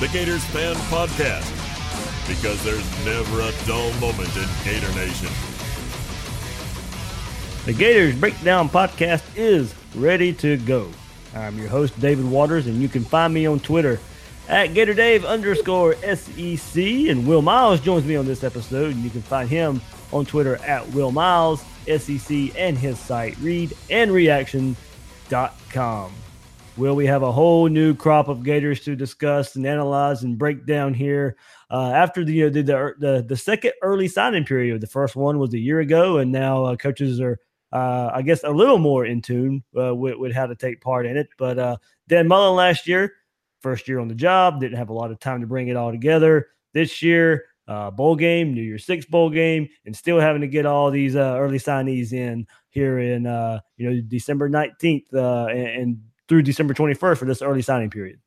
The Gators Fan Podcast. Because there's never a dull moment in Gator Nation. The Gators Breakdown Podcast is ready to go. I'm your host, David Waters, and you can find me on Twitter at GatorDave underscore SEC. And Will Miles joins me on this episode, and you can find him on Twitter at Will Miles SEC and his site, readandreaction.com. Will we have a whole new crop of Gators to discuss and analyze and break down here? Uh, after the, you know, the, the the the second early signing period, the first one was a year ago, and now uh, coaches are, uh, I guess, a little more in tune uh, with, with how to take part in it. But uh, Dan Mullen last year, first year on the job, didn't have a lot of time to bring it all together. This year, uh, bowl game, New Year's Six bowl game, and still having to get all these early signees in here in you know December nineteenth and, and through December twenty first for this early signing period.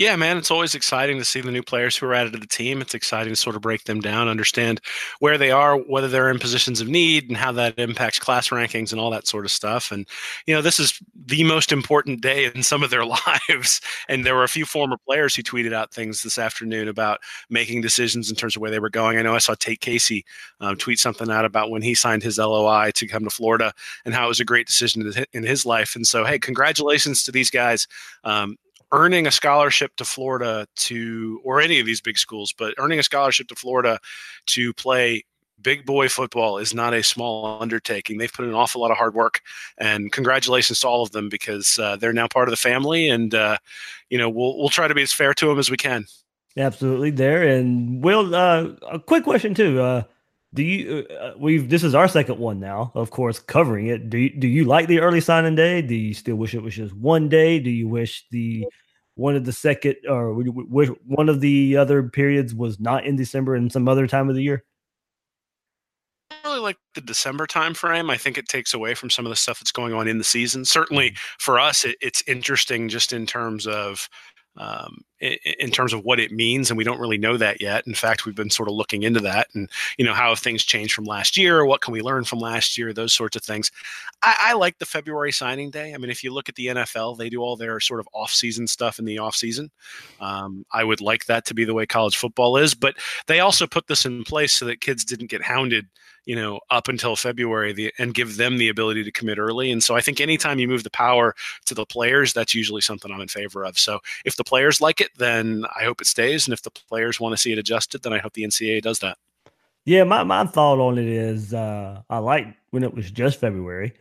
Yeah, man, it's always exciting to see the new players who are added to the team. It's exciting to sort of break them down, understand where they are, whether they're in positions of need, and how that impacts class rankings and all that sort of stuff. And, you know, this is the most important day in some of their lives. And there were a few former players who tweeted out things this afternoon about making decisions in terms of where they were going. I know I saw Tate Casey um, tweet something out about when he signed his LOI to come to Florida and how it was a great decision in his life. And so, hey, congratulations to these guys. Um, earning a scholarship to Florida to, or any of these big schools, but earning a scholarship to Florida to play big boy football is not a small undertaking. They've put an awful lot of hard work, and congratulations to all of them because uh, they're now part of the family. And uh, you know, we'll we'll try to be as fair to them as we can. Absolutely, there. And Will, uh, a quick question too. Uh, do you uh, we've this is our second one now, of course, covering it. Do you, do you like the early signing day? Do you still wish it was just one day? Do you wish the one of the second or wish one of the other periods was not in December and some other time of the year? I really like the December time frame. I think it takes away from some of the stuff that's going on in the season. Certainly for us, it, it's interesting just in terms of um, in, in, terms of what it means, and we don't really know that yet. In fact, we've been sort of looking into that, and you know how have things changed from last year? What can we learn from last year? Those sorts of things. I, I like the February signing day. I mean, if you look at the NFL, they do all their sort of off-season stuff in the off-season. Um, I would like that to be the way college football is, but they also put this in place so that kids didn't get hounded you know, up until February the, and give them the ability to commit early. And so I think anytime you move the power to the players, that's usually something I'm in favor of. So if the players like it, then I hope it stays. And if the players want to see it adjusted, then I hope the NCAA does that. Yeah, my, my thought on it is uh, I like when it was just February.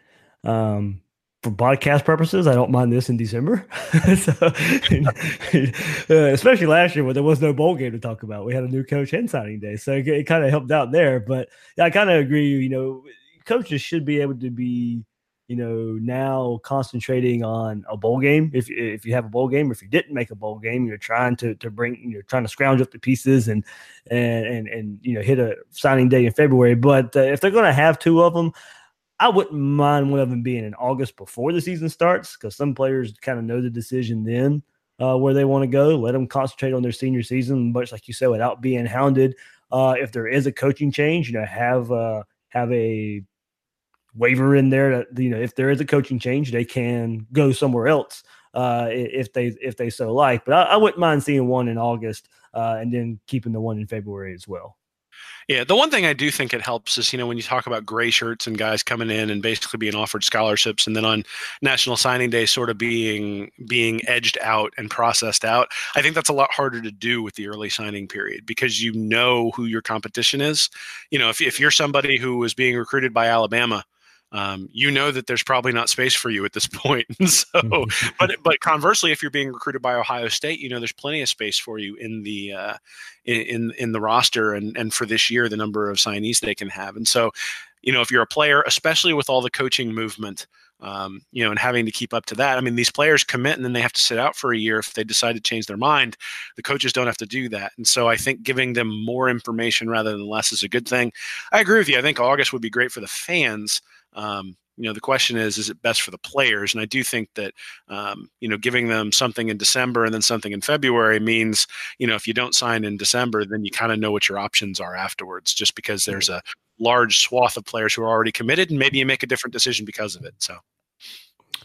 Um, for podcast purposes, I don't mind this in December. so, uh, especially last year when there was no bowl game to talk about, we had a new coach and signing day, so it, it kind of helped out there. But I kind of agree. You know, coaches should be able to be, you know, now concentrating on a bowl game. If if you have a bowl game, or if you didn't make a bowl game, you're trying to to bring, you're trying to scrounge up the pieces and and and and you know hit a signing day in February. But uh, if they're going to have two of them. I wouldn't mind one of them being in August before the season starts because some players kind of know the decision then uh, where they want to go. Let them concentrate on their senior season, much like you said, without being hounded. Uh, if there is a coaching change, you know, have uh, have a waiver in there that you know if there is a coaching change, they can go somewhere else uh, if they if they so like. But I, I wouldn't mind seeing one in August uh, and then keeping the one in February as well. Yeah, the one thing I do think it helps is, you know, when you talk about gray shirts and guys coming in and basically being offered scholarships and then on National Signing Day sort of being being edged out and processed out. I think that's a lot harder to do with the early signing period because you know who your competition is. You know, if if you're somebody who is being recruited by Alabama, um, you know that there's probably not space for you at this point. so, but but conversely, if you're being recruited by Ohio State, you know there's plenty of space for you in the uh, in in the roster and and for this year the number of signees they can have. And so, you know, if you're a player, especially with all the coaching movement. Um, you know, and having to keep up to that. I mean, these players commit and then they have to sit out for a year if they decide to change their mind. The coaches don't have to do that. And so I think giving them more information rather than less is a good thing. I agree with you. I think August would be great for the fans. Um, you know, the question is, is it best for the players? And I do think that, um, you know, giving them something in December and then something in February means, you know, if you don't sign in December, then you kind of know what your options are afterwards, just because there's a large swath of players who are already committed, and maybe you make a different decision because of it. So.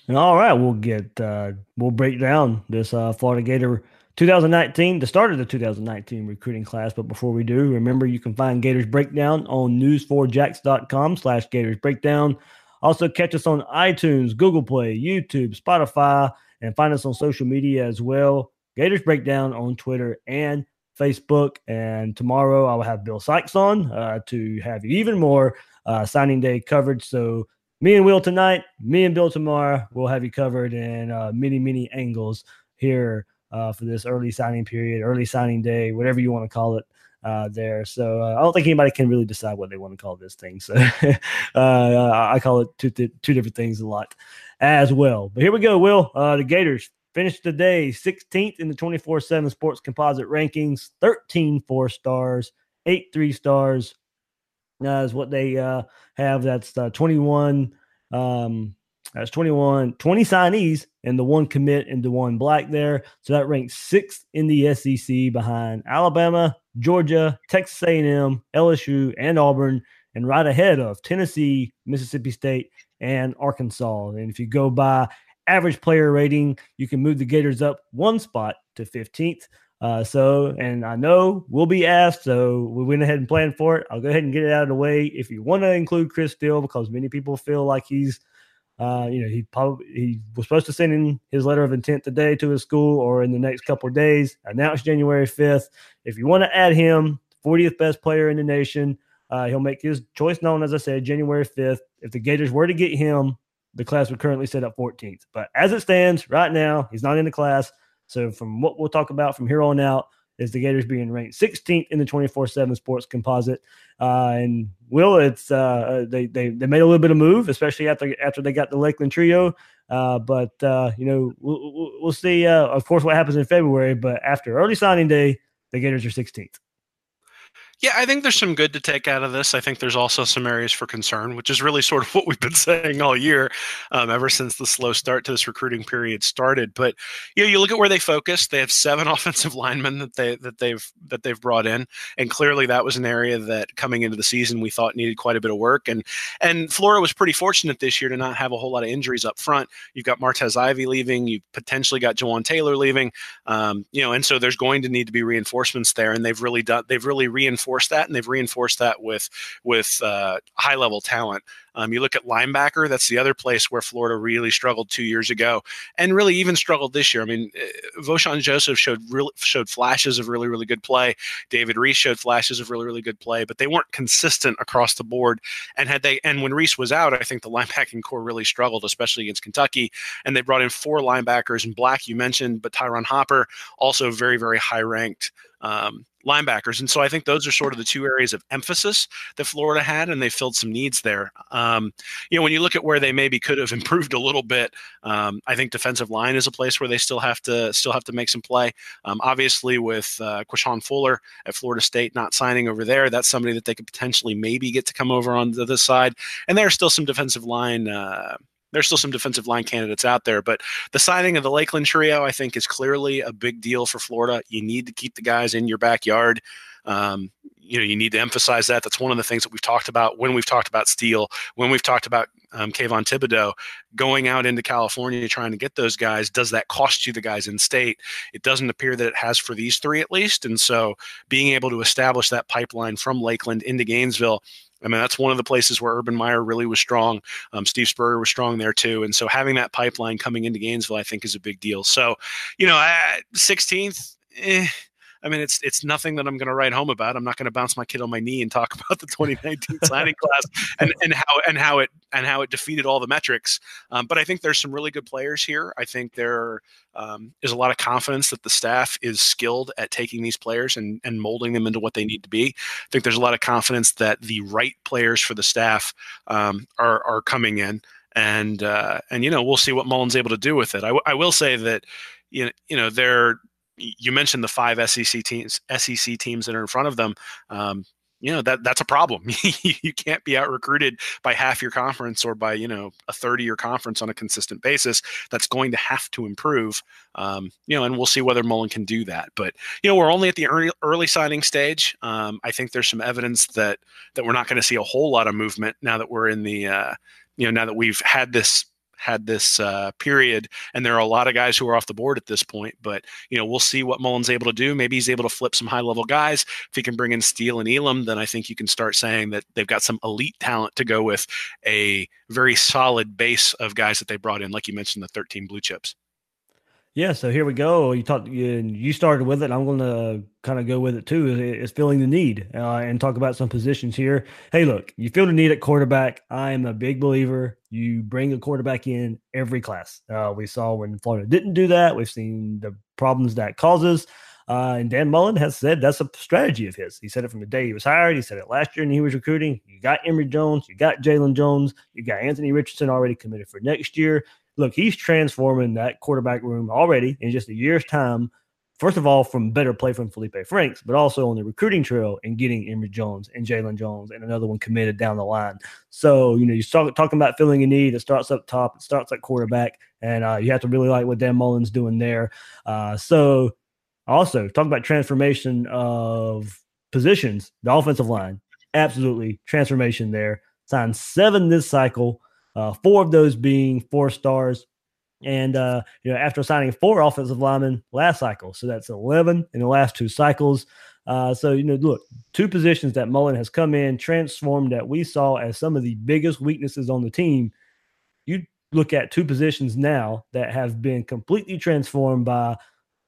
All right, we'll get uh, we'll break down this uh, Florida Gator 2019, the start of the 2019 recruiting class. But before we do, remember you can find Gators Breakdown on news4jax.com slash Gators Breakdown. Also catch us on iTunes, Google Play, YouTube, Spotify, and find us on social media as well. Gators Breakdown on Twitter and Facebook. And tomorrow I will have Bill Sykes on uh, to have even more uh, signing day coverage. So me and Will tonight, me and Bill tomorrow, we'll have you covered in uh, many, many angles here uh, for this early signing period, early signing day, whatever you want to call it. Uh, there, so uh, I don't think anybody can really decide what they want to call this thing. So uh, I call it two, two different things a lot as well. But here we go, Will. Uh, the Gators finished the day 16th in the 24 7 sports composite rankings, 13 four stars, eight three stars, uh, is what they uh, have. That's uh, 21. Um, that's 21, 20 signees and the one commit and the one black there. So that ranks sixth in the SEC behind Alabama, Georgia, Texas A&M, LSU, and Auburn, and right ahead of Tennessee, Mississippi State, and Arkansas. And if you go by average player rating, you can move the Gators up one spot to 15th. Uh, so, and I know we'll be asked, so we went ahead and planned for it. I'll go ahead and get it out of the way. If you want to include Chris Steele, because many people feel like he's, uh, you know, he probably he was supposed to send in his letter of intent today to his school or in the next couple of days. Announced January fifth. If you want to add him, 40th best player in the nation, uh, he'll make his choice known, as I said, January 5th. If the Gators were to get him, the class would currently set up 14th. But as it stands right now, he's not in the class. So from what we'll talk about from here on out is the Gators being ranked 16th in the 24/7 Sports Composite. Uh, and Will, it's uh, uh, they, they they made a little bit of move, especially after after they got the Lakeland trio. Uh, but uh, you know we'll, we'll see, uh, of course, what happens in February. But after early signing day, the Gators are 16th. Yeah, I think there's some good to take out of this. I think there's also some areas for concern, which is really sort of what we've been saying all year, um, ever since the slow start to this recruiting period started. But you know, you look at where they focused. They have seven offensive linemen that they that they've that they've brought in, and clearly that was an area that coming into the season we thought needed quite a bit of work. And and Florida was pretty fortunate this year to not have a whole lot of injuries up front. You've got Martez Ivey leaving. You've potentially got Jawaan Taylor leaving. Um, you know, and so there's going to need to be reinforcements there, and they've really done. They've really reinforced reinforced that, and they've reinforced that with with uh, high level talent. Um, you look at linebacker; that's the other place where Florida really struggled two years ago, and really even struggled this year. I mean, uh, Vosean Joseph showed real, showed flashes of really really good play. David Reese showed flashes of really really good play, but they weren't consistent across the board. And had they and when Reese was out, I think the linebacking corps really struggled, especially against Kentucky. And they brought in four linebackers in black. You mentioned, but Tyron Hopper also very very high ranked. Um, linebackers. And so I think those are sort of the two areas of emphasis that Florida had, and they filled some needs there. Um, you know, when you look at where they maybe could have improved a little bit, um, I think defensive line is a place where they still have to still have to make some play. Um, obviously, with uh, Quashon Fuller at Florida State not signing over there, that's somebody that they could potentially maybe get to come over on the other side. And there are still some defensive line. Uh, there's still some defensive line candidates out there, but the signing of the Lakeland trio, I think, is clearly a big deal for Florida. You need to keep the guys in your backyard. Um, you know, you need to emphasize that. That's one of the things that we've talked about when we've talked about Steele, when we've talked about um, Kayvon Thibodeaux going out into California trying to get those guys. Does that cost you the guys in state? It doesn't appear that it has for these three at least. And so being able to establish that pipeline from Lakeland into Gainesville I mean, that's one of the places where Urban Meyer really was strong. Um, Steve Spurrier was strong there too. And so having that pipeline coming into Gainesville, I think, is a big deal. So, you know, 16th, eh, I mean, it's it's nothing that I'm going to write home about. I'm not going to bounce my kid on my knee and talk about the 2019 signing class and, and how and how it and how it defeated all the metrics. Um, but I think there's some really good players here. I think there um, is a lot of confidence that the staff is skilled at taking these players and and molding them into what they need to be. I think there's a lot of confidence that the right players for the staff um, are are coming in and uh, and you know we'll see what Mullen's able to do with it. I, w- I will say that you know you know they're you mentioned the five SEC teams SEC teams that are in front of them. Um, you know that that's a problem. you can't be out recruited by half your conference or by you know a third of your conference on a consistent basis. That's going to have to improve. Um, you know, and we'll see whether Mullen can do that. But you know, we're only at the early, early signing stage. Um, I think there's some evidence that that we're not going to see a whole lot of movement now that we're in the uh, you know now that we've had this had this uh, period, and there are a lot of guys who are off the board at this point. But you know, we'll see what Mullen's able to do. Maybe he's able to flip some high level guys. If he can bring in Steele and Elam, then I think you can start saying that they've got some elite talent to go with a very solid base of guys that they brought in, like you mentioned, the 13 blue chips. Yeah, so here we go. You talked, you started with it. I'm going to kind of go with it too. Is feeling the need uh, and talk about some positions here. Hey, look, you feel the need at quarterback. I am a big believer. You bring a quarterback in every class. Uh, we saw when Florida didn't do that. We've seen the problems that causes. Uh, and Dan Mullen has said that's a strategy of his. He said it from the day he was hired. He said it last year and he was recruiting. You got Emory Jones, you got Jalen Jones, you got Anthony Richardson already committed for next year look, he's transforming that quarterback room already in just a year's time. First of all, from better play from Feleipe Franks, but also on the recruiting trail and getting Emory Jones and Jalen Jones and another one committed down the line. So, you know, you start talking about filling a need. It starts up top, it starts at quarterback, and uh, you have to really like what Dan Mullen's doing there. Uh, so, also talk about transformation of positions, the offensive line, absolutely transformation there. Signed seven this cycle uh, four of those being four stars. And uh, you know, after signing four offensive linemen last cycle, so that's eleven in the last two cycles. Uh, so you know, look, two positions that Mullen has come in, transformed that we saw as some of the biggest weaknesses on the team. You look at two positions now that have been completely transformed by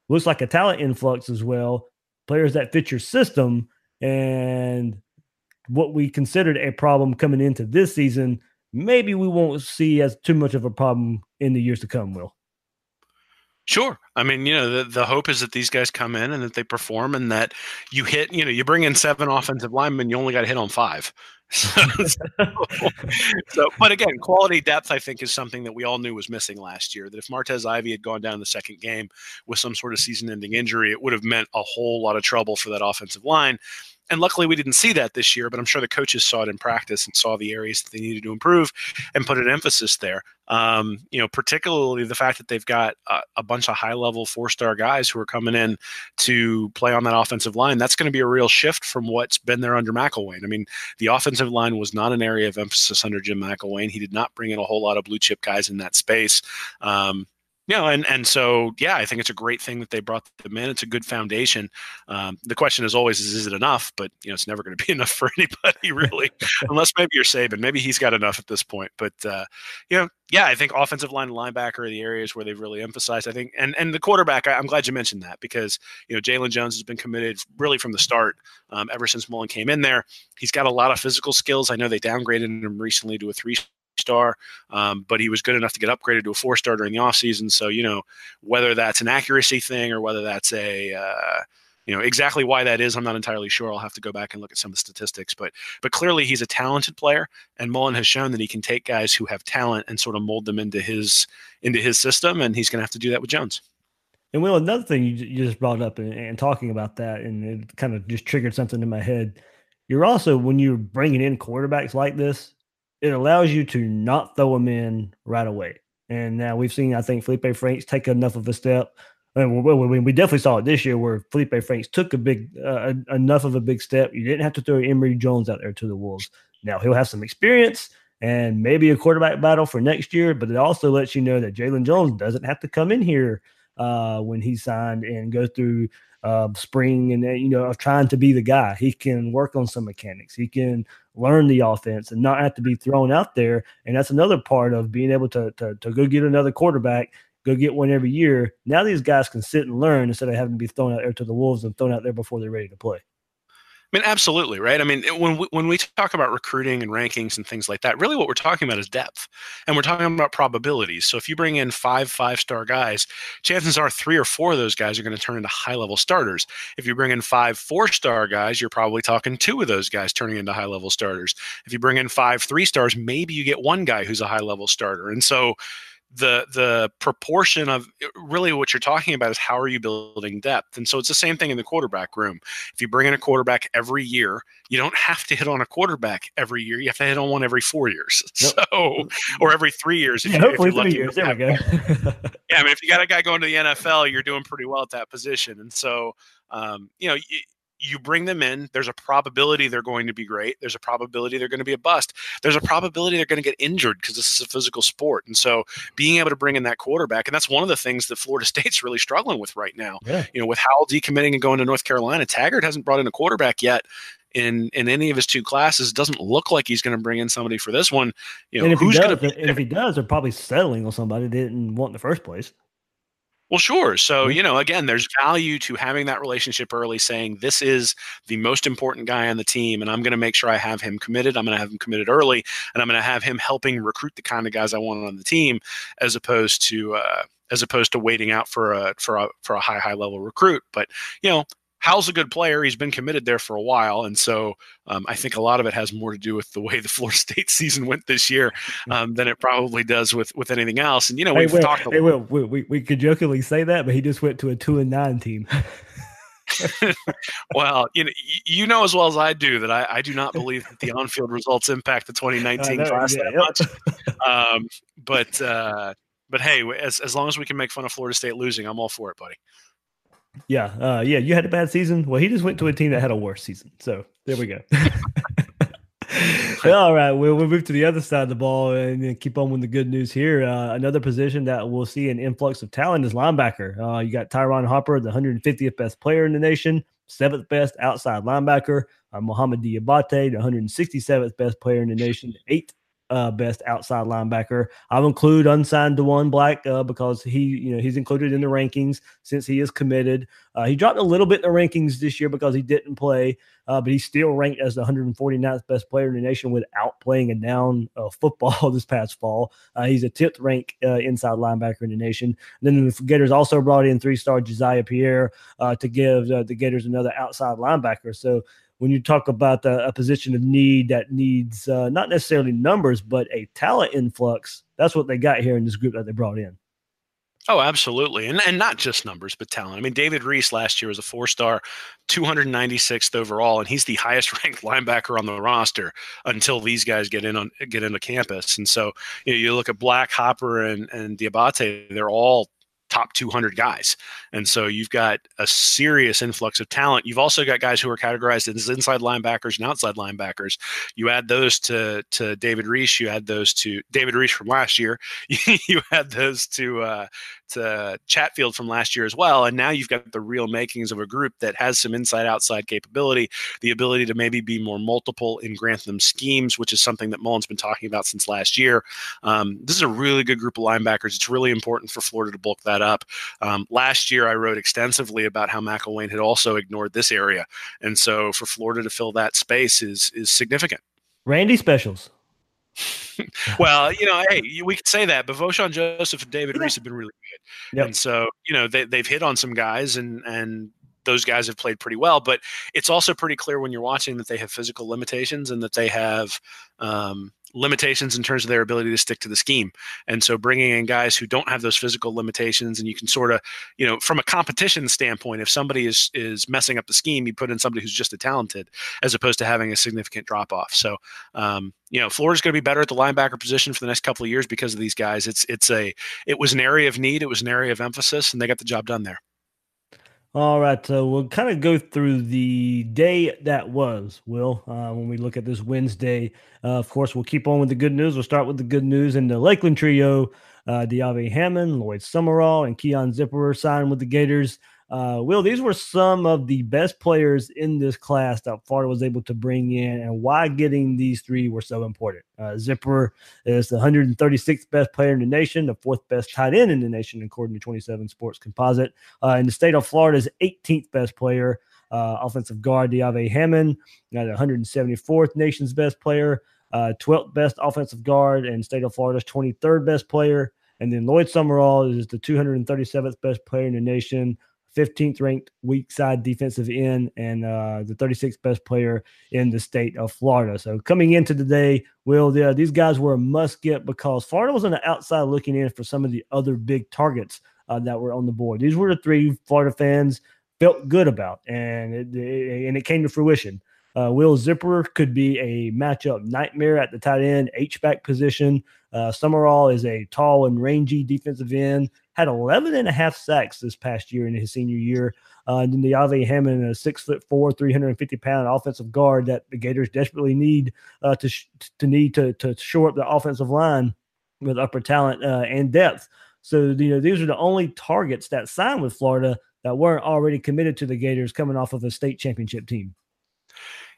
looks like a talent influx as well, players that fit your system, and what we considered a problem coming into this season maybe we won't see as too much of a problem in the years to come, Will. Sure. I mean, you know, the, the hope is that these guys come in and that they perform and that you hit, you know, you bring in seven offensive linemen, you only got to hit on five. So, so, but again, quality depth, I think, is something that we all knew was missing last year. That if Martez Ivey had gone down in the second game with some sort of season ending injury, it would have meant a whole lot of trouble for that offensive line and luckily we didn't see that this year but i'm sure the coaches saw it in practice and saw the areas that they needed to improve and put an emphasis there. Um, you know particularly the fact that they've got a, a bunch of high level four star guys who are coming in to play on that offensive line that's going to be a real shift from what's been there under mcelwain i mean the offensive line was not an area of emphasis under jim mcelwain he did not bring in a whole lot of blue chip guys in that space. Um, you know, and and so yeah, I think it's a great thing that they brought them in. It's a good foundation. Um, the question is always, is, is it enough? But you know, it's never going to be enough for anybody really, unless maybe you're Saban. Maybe he's got enough at this point. But uh, you know, yeah, I think offensive line and linebacker are the areas where they've really emphasized. I think, and and the quarterback, I, am glad you mentioned that because you know Jalen Jones has been committed really from the start, um, ever since Mullen came in there. He's got a lot of physical skills. I know they downgraded him recently to a three star, um, but he was good enough to get upgraded to a four star during the offseason. So, you know, whether that's an accuracy thing or whether that's a, uh, you know exactly why that is i'm not entirely sure i'll have to go back and look at some of the statistics but but clearly he's a talented player and mullen has shown that he can take guys who have talent and sort of mold them into his into his system and he's going to have to do that with jones and Will, another thing you, just brought up and, and, talking about that, and it kind of just triggered something in my head. You're also, when you're bringing in quarterbacks like this, it allows you to not throw them in right away. And now we've seen, I think, Feleipe Franks take enough of a step. And we, we definitely saw it this year where Feleipe Franks took a big, uh, enough of a big step. You didn't have to throw Emory Jones out there to the Wolves. Now he'll have some experience and maybe a quarterback battle for next year, but it also lets you know that Jalen Jones doesn't have to come in here uh, when he signed and go through uh, spring and you know of trying to be the guy. He can work on some mechanics. He can learn the offense and not have to be thrown out there. And that's another part of being able to to, to go get another quarterback. go get one every year. Now these guys can sit and learn instead of having to be thrown out there to the wolves and thrown out there before they're ready to play. I mean, absolutely, right? I mean, when we, when we talk about recruiting and rankings and things like that, really what we're talking about is depth, and we're talking about probabilities. So if you bring in five five star guys, chances are three or four of those guys are going to turn into high level starters. If you bring in five four star guys, you're probably talking two of those guys turning into high level starters. If you bring in five three stars, maybe you get one guy who's a high level starter, and so the the proportion of really what you're talking about is how are you building depth? And so it's the same thing in the quarterback room. If you bring in a quarterback every year you don't have to hit on a quarterback every year. You have to hit on one every four years. Yep. so or every three years if yeah, you, hopefully if three years. there we go. yeah i mean if you got a guy going to the nfl you're doing pretty well at that position. And so um, you know you bring them in there's a probability they're going to be great there's a probability they're going to be a bust there's a probability they're going to get injured because this is a physical sport and so being able to bring in that quarterback and that's one of the things that florida state's really struggling with right now yeah. you know with howell decommitting and going to north carolina taggart hasn't brought in a quarterback yet in in any of his two classes. It doesn't look like he's going to bring in somebody for this one. You know, and if who's going to? And if he does, they're probably settling on somebody they didn't want in the first place. Well, sure. So, you know, again, there's value to having that relationship early, saying this is the most important guy on the team, and I'm going to make sure I have him committed. I'm going to have him committed early, and I'm going to have him helping recruit the kind of guys I want on the team, as opposed to uh, as opposed to waiting out for a for a for a high high level recruit. But you know, Howell's a good player. He's been committed there for a while, and so um, I think a lot of it has more to do with the way the Florida State season went this year um, than it probably does with with anything else. And you know, we've talked. Hey, well, we, we, we could jokingly say that, but he just went to a two and nine team. well, you know, you know as well as I do that I, I do not believe that the on-field results impact the 2019 know, class yeah, that yep. much. Um, but uh, but hey, as as long as we can make fun of Florida State losing, I'm all for it, buddy. Yeah, uh, yeah. You had a bad season. Well, he just went to a team that had a worse season. So there we go. All right, we'll, we'll move to the other side of the ball and keep on with the good news here. Uh, another position that we'll see an influx of talent is linebacker. Uh, you got Tyron Hopper, the 150th best player in the nation, seventh best outside linebacker. Uh, Diabate, the 167th best player in the nation, eighth uh, best outside linebacker. I'll include unsigned Diwun Black uh, because he, you know, he's included in the rankings since he is committed. Uh, he dropped a little bit in the rankings this year because he didn't play, uh, but he's still ranked as the 149th best player in the nation without playing a down uh, football this past fall. Uh, he's a 10th ranked inside linebacker in the nation. And then the Gators also brought in three-star Josiah Pierre to give the Gators another outside linebacker. So when you talk about a, a position of need that needs uh, not necessarily numbers, but a talent influx, that's what they got here in this group that they brought in. Oh, absolutely. And and not just numbers, but talent. I mean, David Reese last year was a four star, 296th overall, and he's the highest ranked linebacker on the roster until these guys get in on get into campus. And so you, know, you look at Black, Hopper, and, and Diabate, they're all top 200 guys. And so you've got a serious influx of talent. You've also got guys who are categorized as inside linebackers and outside linebackers. You add those to to David Reese. You add those to David Reese from last year. you add those to uh, to Chatfield from last year as well. And now you've got the real makings of a group that has some inside outside capability, the ability to maybe be more multiple in Grantham schemes, which is something that Mullen's been talking about since last year. Um, this is a really good group of linebackers. It's really important for Florida to bulk that up. Um, last year, I wrote extensively about how McElwain had also ignored this area. And so for Florida to fill that space is is significant. Randy specials. well, you know, hey, we could say that, but Vosean Joseph and David yeah. Reese have been really good, yep. and so you know they they've hit on some guys, and and those guys have played pretty well. But it's also pretty clear when you're watching that they have physical limitations and that they have um, limitations in terms of their ability to stick to the scheme. And so bringing in guys who don't have those physical limitations, and you can sort of, you know, from a competition standpoint, if somebody is is messing up the scheme, you put in somebody who's just a talented, as opposed to having a significant drop off. So, um, you know, Florida's going to be better at the linebacker position for the next couple of years because of these guys. It's it's a it was an area of need, it was an area of emphasis, and they got the job done there. All right, so we'll kind of go through the day that was, Will, uh, when we look at this Wednesday. Uh, of course, we'll keep on with the good news. We'll start with the good news in the Lakeland trio. Uh, Hammond, Lloyd Summerall, and Keon Zipperer signed with the Gators. Uh, Will, these were some of the best players in this class that Florida was able to bring in, and why getting these three were so important. Uh, Zipper is the 136th best player in the nation, the fourth best tight end in the nation, according to 27 Sports Composite. Uh, in the state of Florida's 18th best player, uh, offensive guard De'Ave Hammond, the 174th nation's best player, uh, 12th best offensive guard, and state of Florida's 23rd best player. And then Lloyd Summerall is the 237th best player in the nation, 15th ranked weak side defensive end, and uh, the 36th best player in the state of Florida. So coming into the day, Will, the, these guys were a must get because Florida was on the outside looking in for some of the other big targets uh, that were on the board. These were the three Florida fans felt good about, and it, it and it came to fruition. Uh, Will Zipper could be a matchup nightmare at the tight end, H back position. Uh, Summerall is a tall and rangy defensive end. Had 11 and a half sacks this past year in his senior year. Uh, and then De'Ave Hammond, a six foot four, 350 pound offensive guard that the Gators desperately need uh, to sh- to need to to shore up the offensive line with upper talent uh, and depth. So you know these are the only targets that signed with Florida that weren't already committed to the Gators coming off of a state championship team.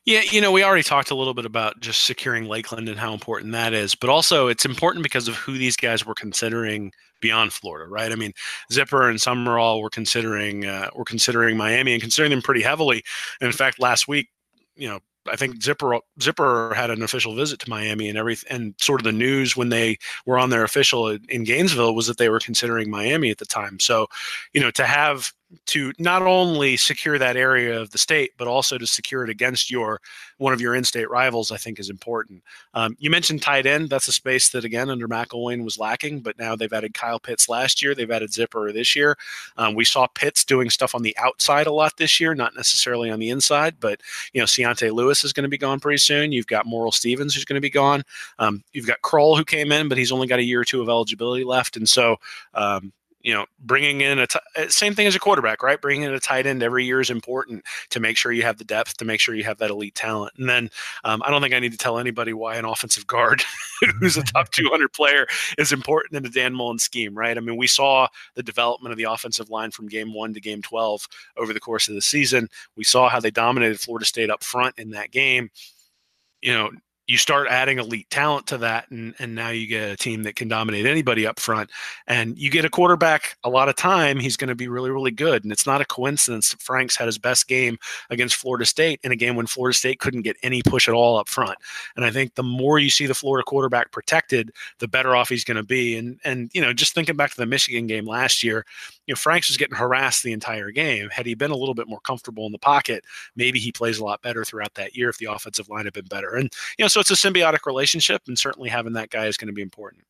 Yeah, you know, we already talked a little bit about just securing Lakeland and how important that is, but also it's important because of who these guys were considering beyond Florida, right? I mean, Zipper and Summerall were considering uh, were considering Miami and considering them pretty heavily. And in fact, last week, you know, I think Zipper Zipper had an official visit to Miami and everything, and sort of the news when they were on their official in Gainesville was that they were considering Miami at the time. So, you know, to have to not only secure that area of the state, but also to secure it against your one of your in-state rivals, I think is important. Um, you mentioned tight end. That's a space that again under McElwain was lacking, but now they've added Kyle Pitts last year. They've added Zipper this year. Um, we saw Pitts doing stuff on the outside a lot this year, not necessarily on the inside. But you know, C'yontai Lewis is going to be gone pretty soon. You've got Moral Stephens who's going to be gone. Um, you've got Krull who came in, but he's only got a year or two of eligibility left, and so um, you know, bringing in a t- uh, same thing as a quarterback, right? Bringing in a tight end every year is important to make sure you have the depth, to make sure you have that elite talent. And then um, I don't think I need to tell anybody why an offensive guard who's a top 200 player is important in the Dan Mullen scheme, right? I mean, we saw the development of the offensive line from game one to game 12 over the course of the season. We saw how they dominated Florida State up front in that game. You know, you start adding elite talent to that and, and now you get a team that can dominate anybody up front and you get a quarterback a lot of time he's going to be really really good and it's not a coincidence that franks had his best game against florida state in a game when florida state couldn't get any push at all up front and i think the more you see the florida quarterback protected the better off he's going to be and and you know just thinking back to the michigan game last year you know franks was getting harassed the entire game had he been a little bit more comfortable in the pocket maybe he plays a lot better throughout that year if the offensive line had been better and you know so it's a symbiotic relationship, and certainly having that guy is going to be important.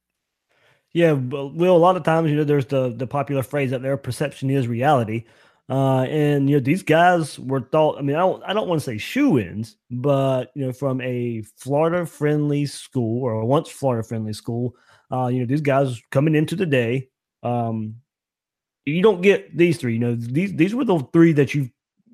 Yeah, Will. A lot of times, you know, there's the the popular phrase that their perception is reality, uh, and you know these guys were thought. I mean, I don't I don't want to say shoe-ins, but you know, from a Florida friendly school or once Florida friendly school, uh, you know, these guys coming into the day. Um, you don't get these three. You know, these these were the three that you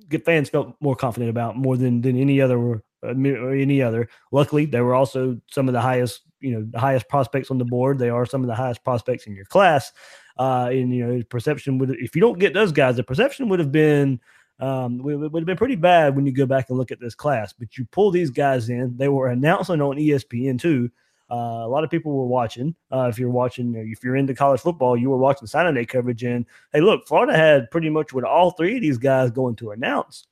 get fans felt more confident about more than than any other or any other. Luckily, they were also some of the highest, you know, the highest prospects on the board. They are some of the highest prospects in your class. Uh, and you know, perception would if you don't get those guys, the perception would have been um, would have been pretty bad when you go back and look at this class. But you pull these guys in; they were announcing on ESPN too. Uh, a lot of people were watching. Uh, if you're watching, if you're into college football, you were watching signing day coverage. And hey, look, Florida had pretty much what all three of these guys going to announce.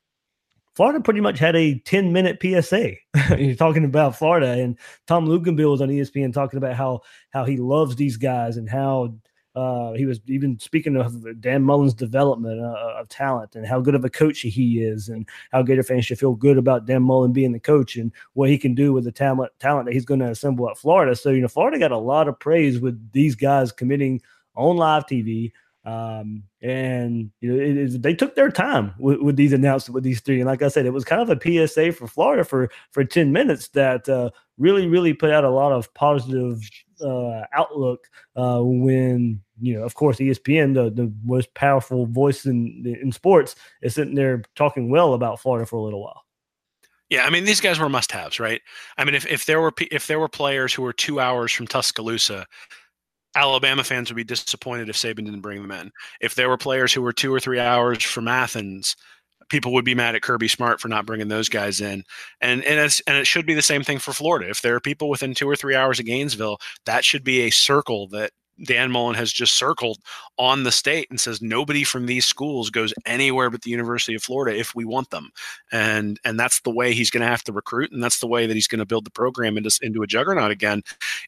Florida pretty much had a 10 minute PSA. You're talking about Florida, and Tom Luginbill was on ESPN talking about how how he loves these guys and how uh, he was even speaking of Dan Mullen's development uh, uh, of talent and how good of a coach he is, and how Gator fans should feel good about Dan Mullen being the coach and what he can do with the talent talent that he's going to assemble at Florida. So you know, Florida got a lot of praise with these guys committing on live TV. Um, and you know, it, it, they took their time with, with, these announcements with these three. And like I said, it was kind of a PSA for Florida for for 10 minutes that uh, really, really put out a lot of positive uh, outlook uh, when, you know, of course, ESPN, the, the most powerful voice in, in sports, is sitting there talking well about Florida for a little while. Yeah, I mean these guys were must-haves, right? I mean, if, if there were if there were players who were two hours from Tuscaloosa Alabama fans would be disappointed if Saban didn't bring them in. If there were players who were two or three hours from Athens, people would be mad at Kirby Smart for not bringing those guys in. And and it's, and it should be the same thing for Florida. If there are people within two or three hours of Gainesville, that should be a circle that Dan Mullen has just circled on the state and says nobody from these schools goes anywhere but the University of Florida if we want them, and and that's the way he's going to have to recruit, and that's the way that he's going to build the program into into a juggernaut again,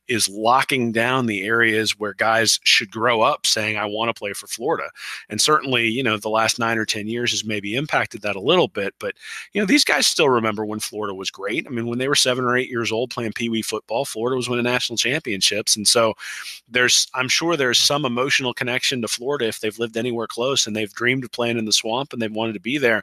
is locking down the areas where guys should grow up saying I want to play for Florida, and certainly you know the last nine or ten years has maybe impacted that a little bit, but you know these guys still remember when Florida was great. I mean when they were seven or eight years old playing Pee Wee football, Florida was winning national championships, and so there's I'm sure there's some emotional connection to Florida if they've lived anywhere close and they've dreamed of playing in the swamp and they've wanted to be there.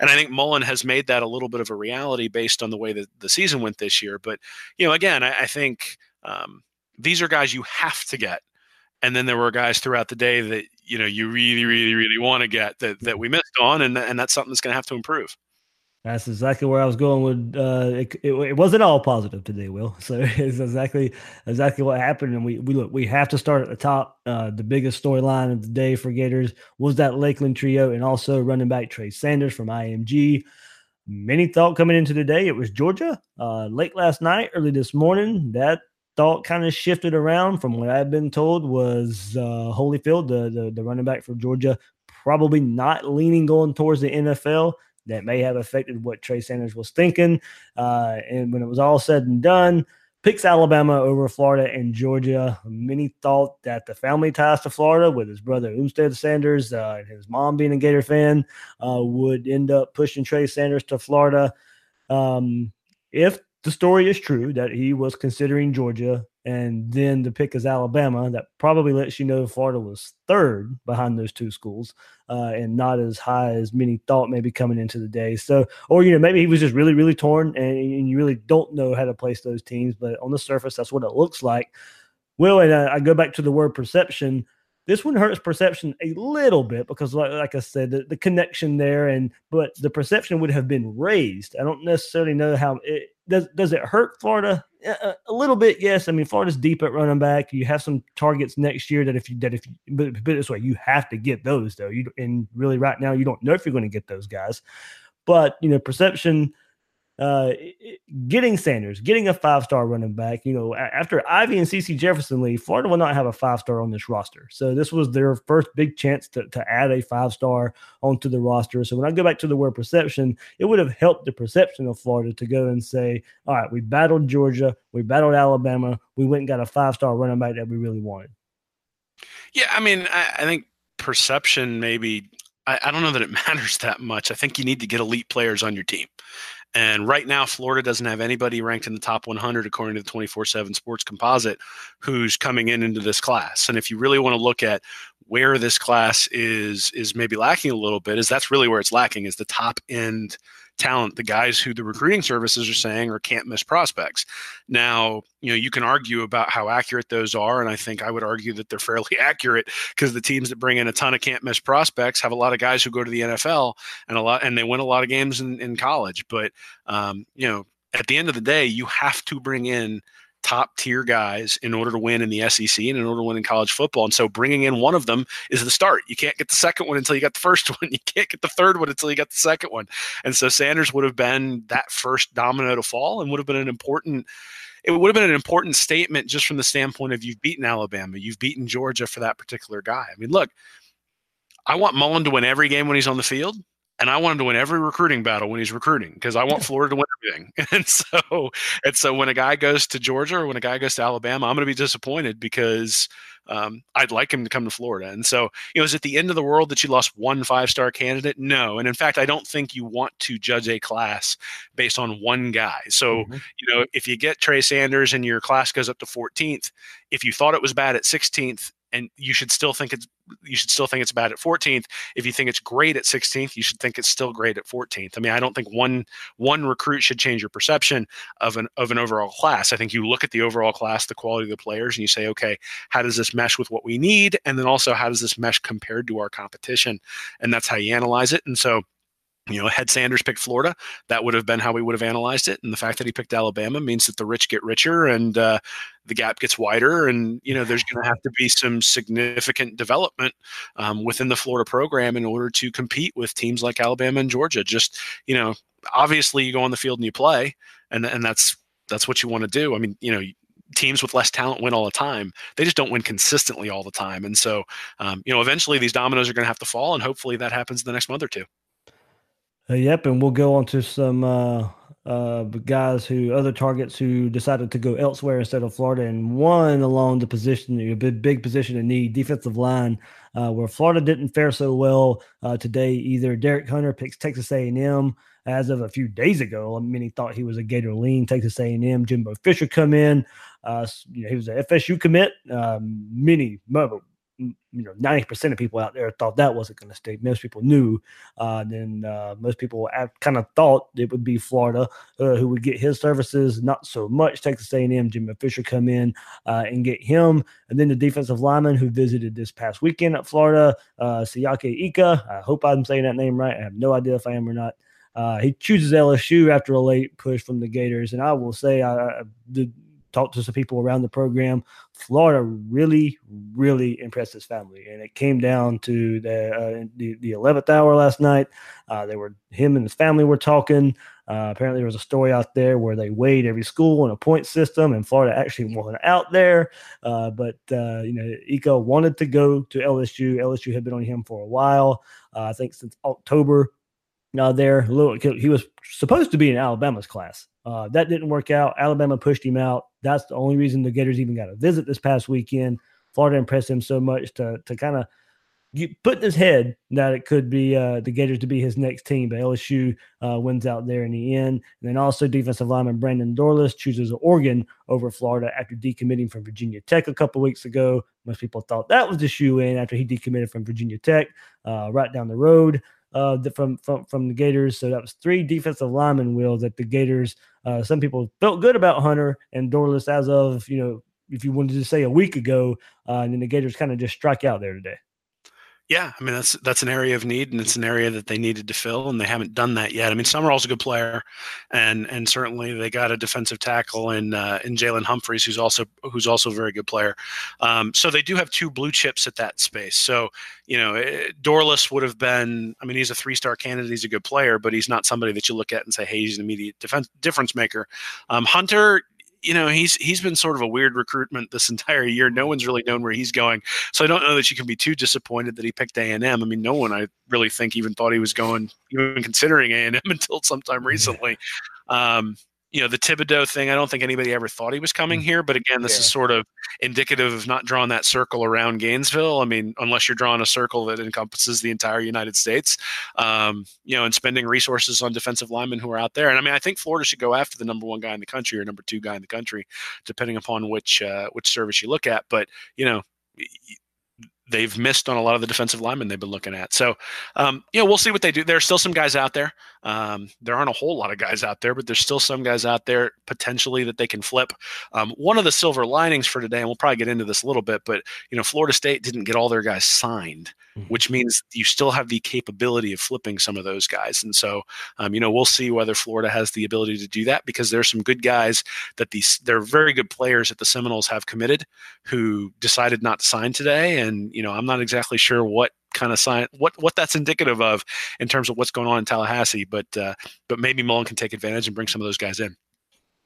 And I think Mullen has made that a little bit of a reality based on the way that the season went this year. But, you know, again, I, I think um, these are guys you have to get. And then there were guys throughout the day that, you know, you really, really, really want to get that, that we missed on. And, and that's something that's going to have to improve. That's exactly where I was going with. Uh, it, it, it, wasn't all positive today, Will. So it's exactly exactly what happened. And we we look we have to start at the top. Uh, the biggest storyline of the day for Gators was that Lakeland trio, and also running back Trey Sanders from IMG. Many thought coming into the day it was Georgia. Uh, late last night, early this morning, that thought kind of shifted around from what I've been told was uh, Holyfield, the, the the running back for Georgia, probably not leaning going towards the NFL that may have affected what Trey Sanders was thinking. Uh, and when it was all said and done, picks Alabama over Florida and Georgia. Many thought that the family ties to Florida with his brother Umstead Sanders uh, and his mom being a Gator fan uh, would end up pushing Trey Sanders to Florida. Um, if the story is true that he was considering Georgia and then the pick is Alabama. That probably lets you know Florida was third behind those two schools uh, and not as high as many thought maybe coming into the day. So, or, you know, maybe he was just really, really torn and, and you really don't know how to place those teams. But on the surface, that's what it looks like. Well, and I, I go back to the word perception. This one hurts perception a little bit because, like, like I said, the, the, connection there, and but the perception would have been raised. I don't necessarily know how it does. Does it hurt Florida a, a little bit? Yes. I mean, Florida's deep at running back. You have some targets next year that if you that if you but, but this way, you have to get those though. You and really right now you don't know if you're going to get those guys, but you know perception uh, getting Sanders, getting a five star running back. You know, after Ivey and CeCe Jefferson leave, Florida will not have a five star on this roster. So this was their first big chance to, to add a five star onto the roster. So when I go back to the word perception, it would have helped the perception of Florida to go and say, all right, we battled Georgia, we battled Alabama, we went and got a five star running back that we really wanted. Yeah, I mean, I, I think perception maybe I, I, don't know that it matters that much. I think you need to get elite players on your team. And right now, Florida doesn't have anybody ranked in the top 100 according to the 24 7 Sports Composite who's coming in into this class. And if you really want to look at where this class is is maybe lacking a little bit, is that's really where it's lacking is the top end talent, the guys who the recruiting services are saying are can't miss prospects. Now, you know, you can argue about how accurate those are, and I think I would argue that they're fairly accurate because the teams that bring in a ton of can't miss prospects have a lot of guys who go to the NFL and a lot and they win a lot of games in, in college. But um, you know, at the end of the day, you have to bring in top tier guys in order to win in the SEC and in order to win in college football. And so bringing in one of them is the start. You can't get the second one until you got the first one. You can't get the third one until you got the second one. And so Sanders would have been that first domino to fall and would have been an important it would have been an important statement just from the standpoint of you've beaten Alabama, you've beaten Georgia for that particular guy. I mean, look, I want Mullen to win every game when he's on the field and I want him to win every recruiting battle when he's recruiting because I want Florida to win everything. And so, and so when a guy goes to Georgia or when a guy goes to Alabama, I'm going to be disappointed because um, I'd like him to come to Florida. And so, you know, is it the end of the world that you lost one five star candidate? No. And in fact, I don't think you want to judge a class based on one guy. So, mm-hmm. you know, if you get Trey Sanders and your class goes up to 14th, if you thought it was bad at 16th, and you should still think it's you should still think it's bad at 14th. If you think it's great at 16th, you should think it's still great at 14th. I mean, I don't think one one recruit should change your perception of an of an overall class. I think you look at the overall class, the quality of the players, and you say, okay, how does this mesh with what we need? And then also how does this mesh compared to our competition? And that's how you analyze it. And so you know, had Sanders picked Florida, that would have been how we would have analyzed it. And the fact that he picked Alabama means that the rich get richer and uh, the gap gets wider. And, you know, there's going to have to be some significant development um, within the Florida program in order to compete with teams like Alabama and Georgia. Just, you know, obviously you go on the field and you play, and, and that's that's what you want to do. I mean, you know, teams with less talent win all the time. They just don't win consistently all the time. And so, um, you know, eventually these dominoes are going to have to fall, and hopefully that happens in the next month or two. Uh, yep, and we'll go on to some uh, uh, guys who other targets who decided to go elsewhere instead of Florida, and one along the position, a big, big position in need, defensive line, uh, where Florida didn't fare so well uh, today. Either Derek Hunter picks Texas A&M as of a few days ago. Many thought he was a Gator lean. Texas A&M. Jimbo Fisher come in. Uh, you know, he was a FSU commit. Um, many, you know, 90% of people out there thought that wasn't going to stay. Most people knew. Uh, then uh, most people kind of thought it would be Florida uh, who would get his services. Not so much. Texas A&M, Jimmy Fisher come in uh, and get him. And then the defensive lineman who visited this past weekend at Florida, uh, Siaki Ika. I hope I'm saying that name right. I have no idea if I am or not. Uh, he chooses LSU after a late push from the Gators, and I will say I, I talked to some people around the program. Florida really, really impressed his family, and it came down to the uh, the, the 11th hour last night. Uh, they were him and his family were talking. Uh, apparently, there was a story out there where they weighed every school in a point system, and Florida actually won out there. Uh, but uh, you know, Ika wanted to go to LSU. LSU had been on him for a while. Uh, I think since October uh, there. He was supposed to be in Alabama's class. Uh, that didn't work out. Alabama pushed him out. That's the only reason the Gators even got a visit this past weekend. Florida impressed him so much to to kind of put in his head that it could be uh, the Gators to be his next team. But LSU uh, wins out there in the end. And then also defensive lineman Brandon Dorlus chooses Oregon over Florida after decommitting from Virginia Tech a couple weeks ago. Most people thought that was the shoe in after he decommitted from Virginia Tech uh, right down the road uh, from from from the Gators. So that was three defensive lineman wheels that the Gators. Uh, some people felt good about Hunter and Dorlus as of you know if you wanted to say a week ago, uh, and then the Gators kind of just strike out there today. Yeah, I mean that's that's an area of need, and it's an area that they needed to fill, and they haven't done that yet. I mean, Summerall's a good player, and and certainly they got a defensive tackle in uh, in Jalen Humphreys, who's also who's also a very good player. Um, so they do have two blue chips at that space. So you know, eh, Dorlus would have been. I mean, he's a three star candidate. He's a good player, but he's not somebody that you look at and say, hey, he's an immediate defense difference maker. Um, Hunter, you know he's he's been sort of a weird recruitment this entire year. No one's really known where he's going, so I don't know that you can be too disappointed that he picked A and M. I mean, no one I really think even thought he was going, even considering A and M until sometime recently. Um, you know the Thibodeaux thing. I don't think anybody ever thought he was coming mm. here, but again, this yeah. is sort of indicative of not drawing that circle around Gainesville. I mean, unless you're drawing a circle that encompasses the entire United States, um, you know, and spending resources on defensive linemen who are out there. And I mean, I think Florida should go after the number one guy in the country or number two guy in the country, depending upon which uh, which service you look at. But you know, they've missed on a lot of the defensive linemen they've been looking at. So, um, you know, we'll see what they do. There's still some guys out there. Um, there aren't a whole lot of guys out there, but there's still some guys out there potentially that they can flip. Um, one of the silver linings for today, and we'll probably get into this a little bit, but you know, Florida State didn't get all their guys signed, mm-hmm. which means you still have the capability of flipping some of those guys. And so, um, you know, we'll see whether Florida has the ability to do that because there's some good guys that these they're very good players that the Seminoles have committed who decided not to sign today. And you know, I'm not exactly sure what kind of sign what what that's indicative of in terms of what's going on in Tallahassee. But uh, but maybe Mullen can take advantage and bring some of those guys in.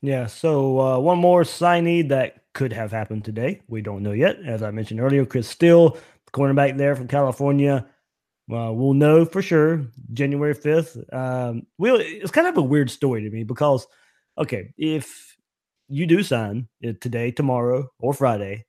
Yeah. So uh, one more signee that could have happened today. We don't know yet. As I mentioned earlier, Chris Steele, the cornerback there from California. Uh, we'll know for sure January 5th. Um, we'll, it's kind of a weird story to me because, okay, if you do sign it today, tomorrow, or Friday,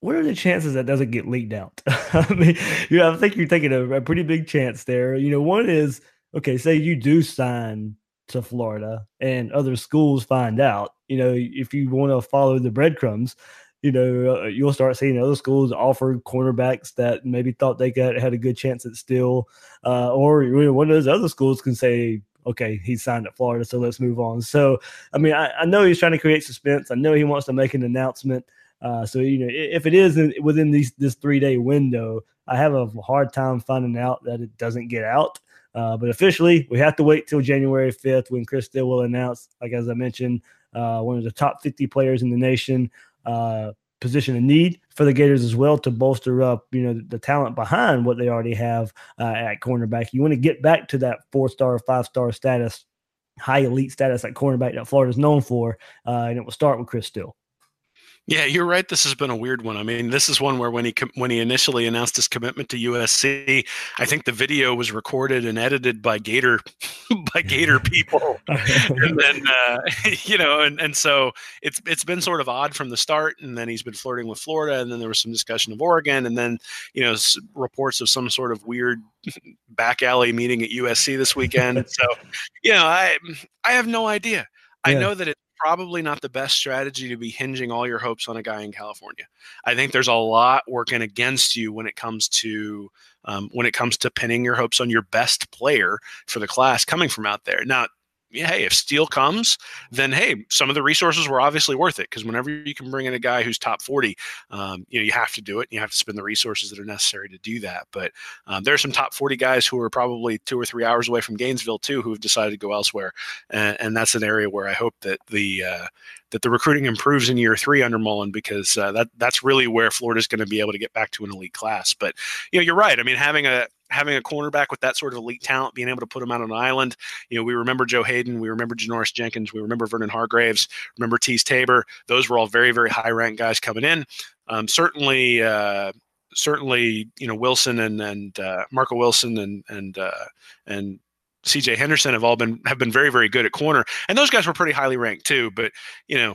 what are the chances that doesn't get leaked out? I mean, you know, I think you're taking a, a, pretty big chance there. You know, one is okay, say you do sign to Florida and other schools find out, you know, if you want to follow the breadcrumbs, you know, uh, you'll start seeing other schools offer cornerbacks that maybe thought they got had a good chance at still, uh, or you know, one of those other schools can say, okay, he signed at Florida, so let's move on. So, I mean, I, I know he's trying to create suspense. I know he wants to make an announcement. Uh, so you know, if it is within these this three day window, I have a hard time finding out that it doesn't get out. Uh, but officially, we have to wait till January 5th when Chris Steele will announce, like as I mentioned, uh, one of the top 50 players in the nation. Uh, position of need for the Gators as well to bolster up, you know, the, the talent behind what they already have uh, at cornerback. You want to get back to that four star, five star status, high elite status at cornerback that Florida's known for, uh, and it will start with Chris Steele. Yeah, you're right. This has been a weird one. I mean, this is one where when he when he initially announced his commitment to USC, I think the video was recorded and edited by Gator by Gator people, and then uh, you know, and and so it's it's been sort of odd from the start. And then he's been flirting with Florida, and then there was some discussion of Oregon, and then you know reports of some sort of weird back alley meeting at USC this weekend. so, you know, I I have no idea. I know that it's probably not the best strategy to be hinging all your hopes on a guy in California. I think there's a lot working against you when it comes to um, when it comes to pinning your hopes on your best player for the class coming from out there. Now, yeah, hey, if Steele comes, then hey, some of the resources were obviously worth it because whenever you can bring in a guy who's top 40, um, you know, you have to do it. And you have to spend the resources that are necessary to do that. But um, there are some top 40 guys who are probably two or three hours away from Gainesville too, who have decided to go elsewhere. And, and that's an area where I hope that the uh, that the recruiting improves in year three under Mullen because uh, that that's really where Florida's going to be able to get back to an elite class. But you know, you're right. I mean, having a having a cornerback with that sort of elite talent, being able to put him out on an island. You know, we remember Joe Haden, we remember Janoris Jenkins, we remember Vernon Hargreaves, remember Teez Tabor. Those were all very, very high ranked guys coming in. Um, certainly, uh, certainly, you know, Wilson and and uh, Marco Wilson and and uh, and CJ Henderson have all been have been very, very good at corner, and those guys were pretty highly ranked too. But you know,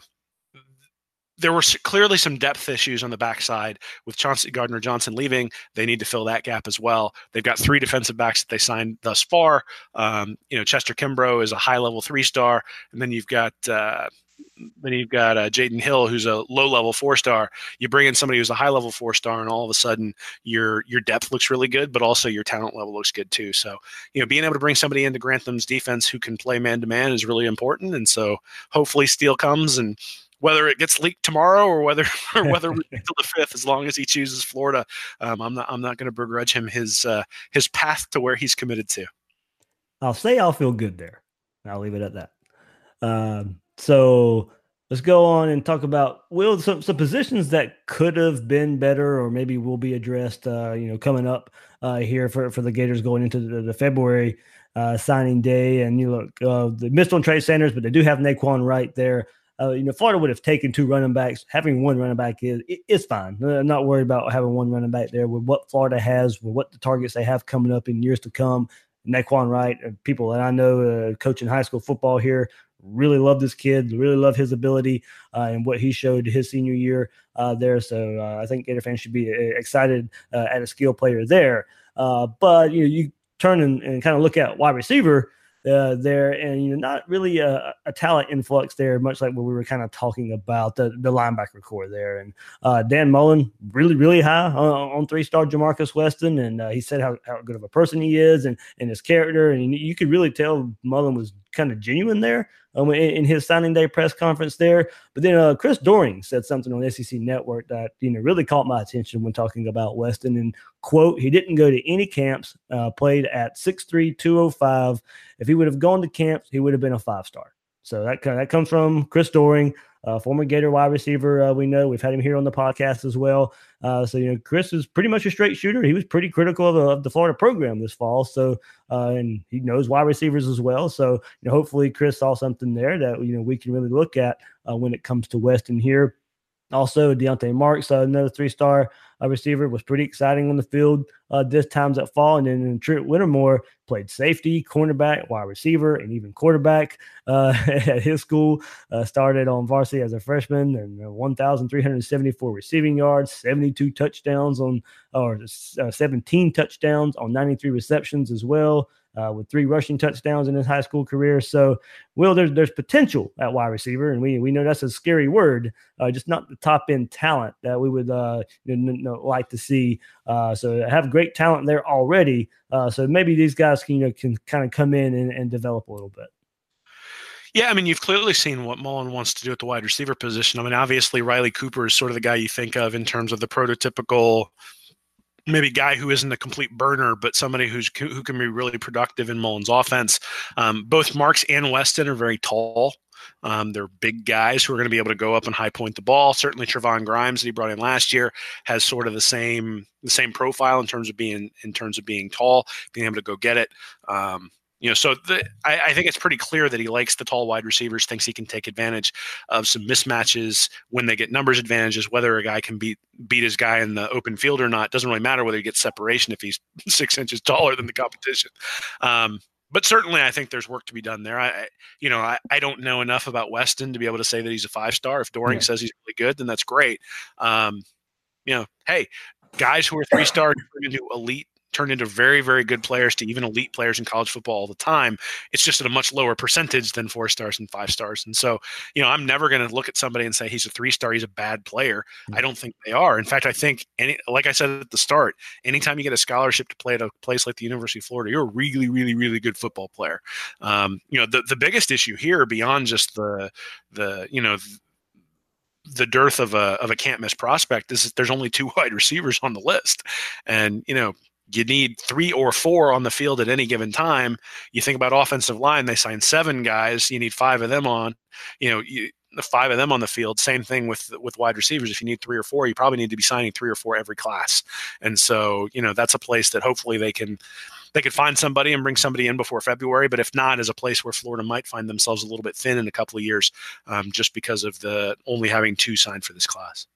there were clearly some depth issues on the backside with Chauncey Gardner Johnson leaving. They need to fill that gap as well. They've got three defensive backs that they signed thus far. Um, you know, Chester Kimbrough is a high level three star, and then you've got uh, then you've got uh, Jaydon Hill, who's a low level four star. You bring in somebody who's a high level four star, and all of a sudden your your depth looks really good, but also your talent level looks good too. So you know, being able to bring somebody into Grantham's defense who can play man to man is really important. And so hopefully Steele comes and whether it gets leaked tomorrow or whether or whether we get to the fifth, as long as he chooses Florida, um, I'm not I'm not going to begrudge him his uh, his path to where he's committed to. I'll say I'll feel good there. I'll leave it at that. Um, so let's go on and talk about will some, some positions that could have been better or maybe will be addressed. Uh, you know, coming up uh, here for for the Gators going into the, the February uh, signing day, and you look uh, they missed on Trey Sanders, but they do have Nay'Quan Wright there. Uh, you know, Florida would have taken two running backs. Having one running back is it, it's fine. I'm not worried about having one running back there with what Florida has, with what the targets they have coming up in years to come. Nay'Quan Wright, uh, people that I know uh, coaching high school football here, really love this kid, really love his ability uh, and what he showed his senior year uh, there. So uh, I think Gator fans should be uh, excited uh, at a skill player there. Uh, but you know, you turn and, and kind of look at wide receiver uh, there, and you know, not really a, a, talent influx there, much like what we were kind of talking about the, the linebacker corps there. And uh, Dan Mullen, really, really high on, on three star Jamarcus Weston, and uh, he said how, how good of a person he is and, and his character, and you could really tell Mullen was kind of genuine there um, in, in, his signing day press conference there. But then uh, Chris Doering said something on SEC Network that you know really caught my attention when talking about Weston. And quote, he didn't go to any camps, uh, played at 6'3", 205. If he would have gone to camps, he would have been a five star. So that that comes from Chris Doering uh, former Gator wide receiver. Uh, we know we've had him here on the podcast as well. Uh, so you know, Chris is pretty much a straight shooter. He was pretty critical of, of the Florida program this fall. So uh, and he knows wide receivers as well. So you know, hopefully Chris saw something there that you know we can really look at uh, when it comes to Weston here. Also, Dionte Marks, uh, another three-star uh, receiver, was pretty exciting on the field uh, this times that fall. And then Trent Whittemore played safety, cornerback, wide receiver, and even quarterback uh, at his school. Uh, started on varsity as a freshman and uh, 1,374 receiving yards, 72 touchdowns on, or 17 touchdowns on 93 receptions as well uh, with three rushing touchdowns in his high school career. So, Will, there's there's potential at wide receiver, and we we know that's a scary word, uh, just not the top end talent that we would uh, like to see. Uh, so, have great talent there already. Uh, so maybe these guys can you know can kind of come in and, and develop a little bit. Yeah, I mean, you've clearly seen what Mullen wants to do at the wide receiver position. I mean, obviously, Riley Cooper is sort of the guy you think of in terms of the prototypical maybe guy who isn't a complete burner, but somebody who's who can be really productive in Mullen's offense. Um, both Marks and Weston are very tall. Um, they're big guys who are going to be able to go up and high point the ball. Certainly, Trevon Grimes that he brought in last year has sort of the same the same profile in terms of being in terms of being tall, being able to go get it. Um, you know, so the, I, I, think it's pretty clear that he likes the tall wide receivers, thinks he can take advantage of some mismatches when they get numbers advantages, whether a guy can beat beat his guy in the open field or not. Doesn't really matter whether he gets separation if he's six inches taller than the competition. Um, but certainly, I think there's work to be done there. I, you know, I, I don't know enough about Weston to be able to say that he's a five star. If Doering yeah. says he's really good, then that's great. Um, you know, hey, guys who are three stars into elite turned into very, very good players to even elite players in college football all the time. It's just at a much lower percentage than four stars and five stars. And so, you know, I'm never going to look at somebody and say he's a three star, he's a bad player. Mm-hmm. I don't think they are. In fact, I think any, like I said at the start, anytime you get a scholarship to play at a place like the University of Florida, you're a really, really, really good football player. Um, you know, the, the biggest issue here beyond just the, the, you know, the dearth of a of a can't miss prospect is that there's only two wide receivers on the list, and you know you need three or four on the field at any given time. You think about offensive line; they sign seven guys. You need five of them on. You know, you, the five of them on the field. Same thing with with wide receivers. If you need three or four, you probably need to be signing three or four every class. And so, you know, that's a place that hopefully they can they could find somebody and bring somebody in before February. But if not, is a place where Florida might find themselves a little bit thin in a couple of years, um, just because of the only having two signed for this class.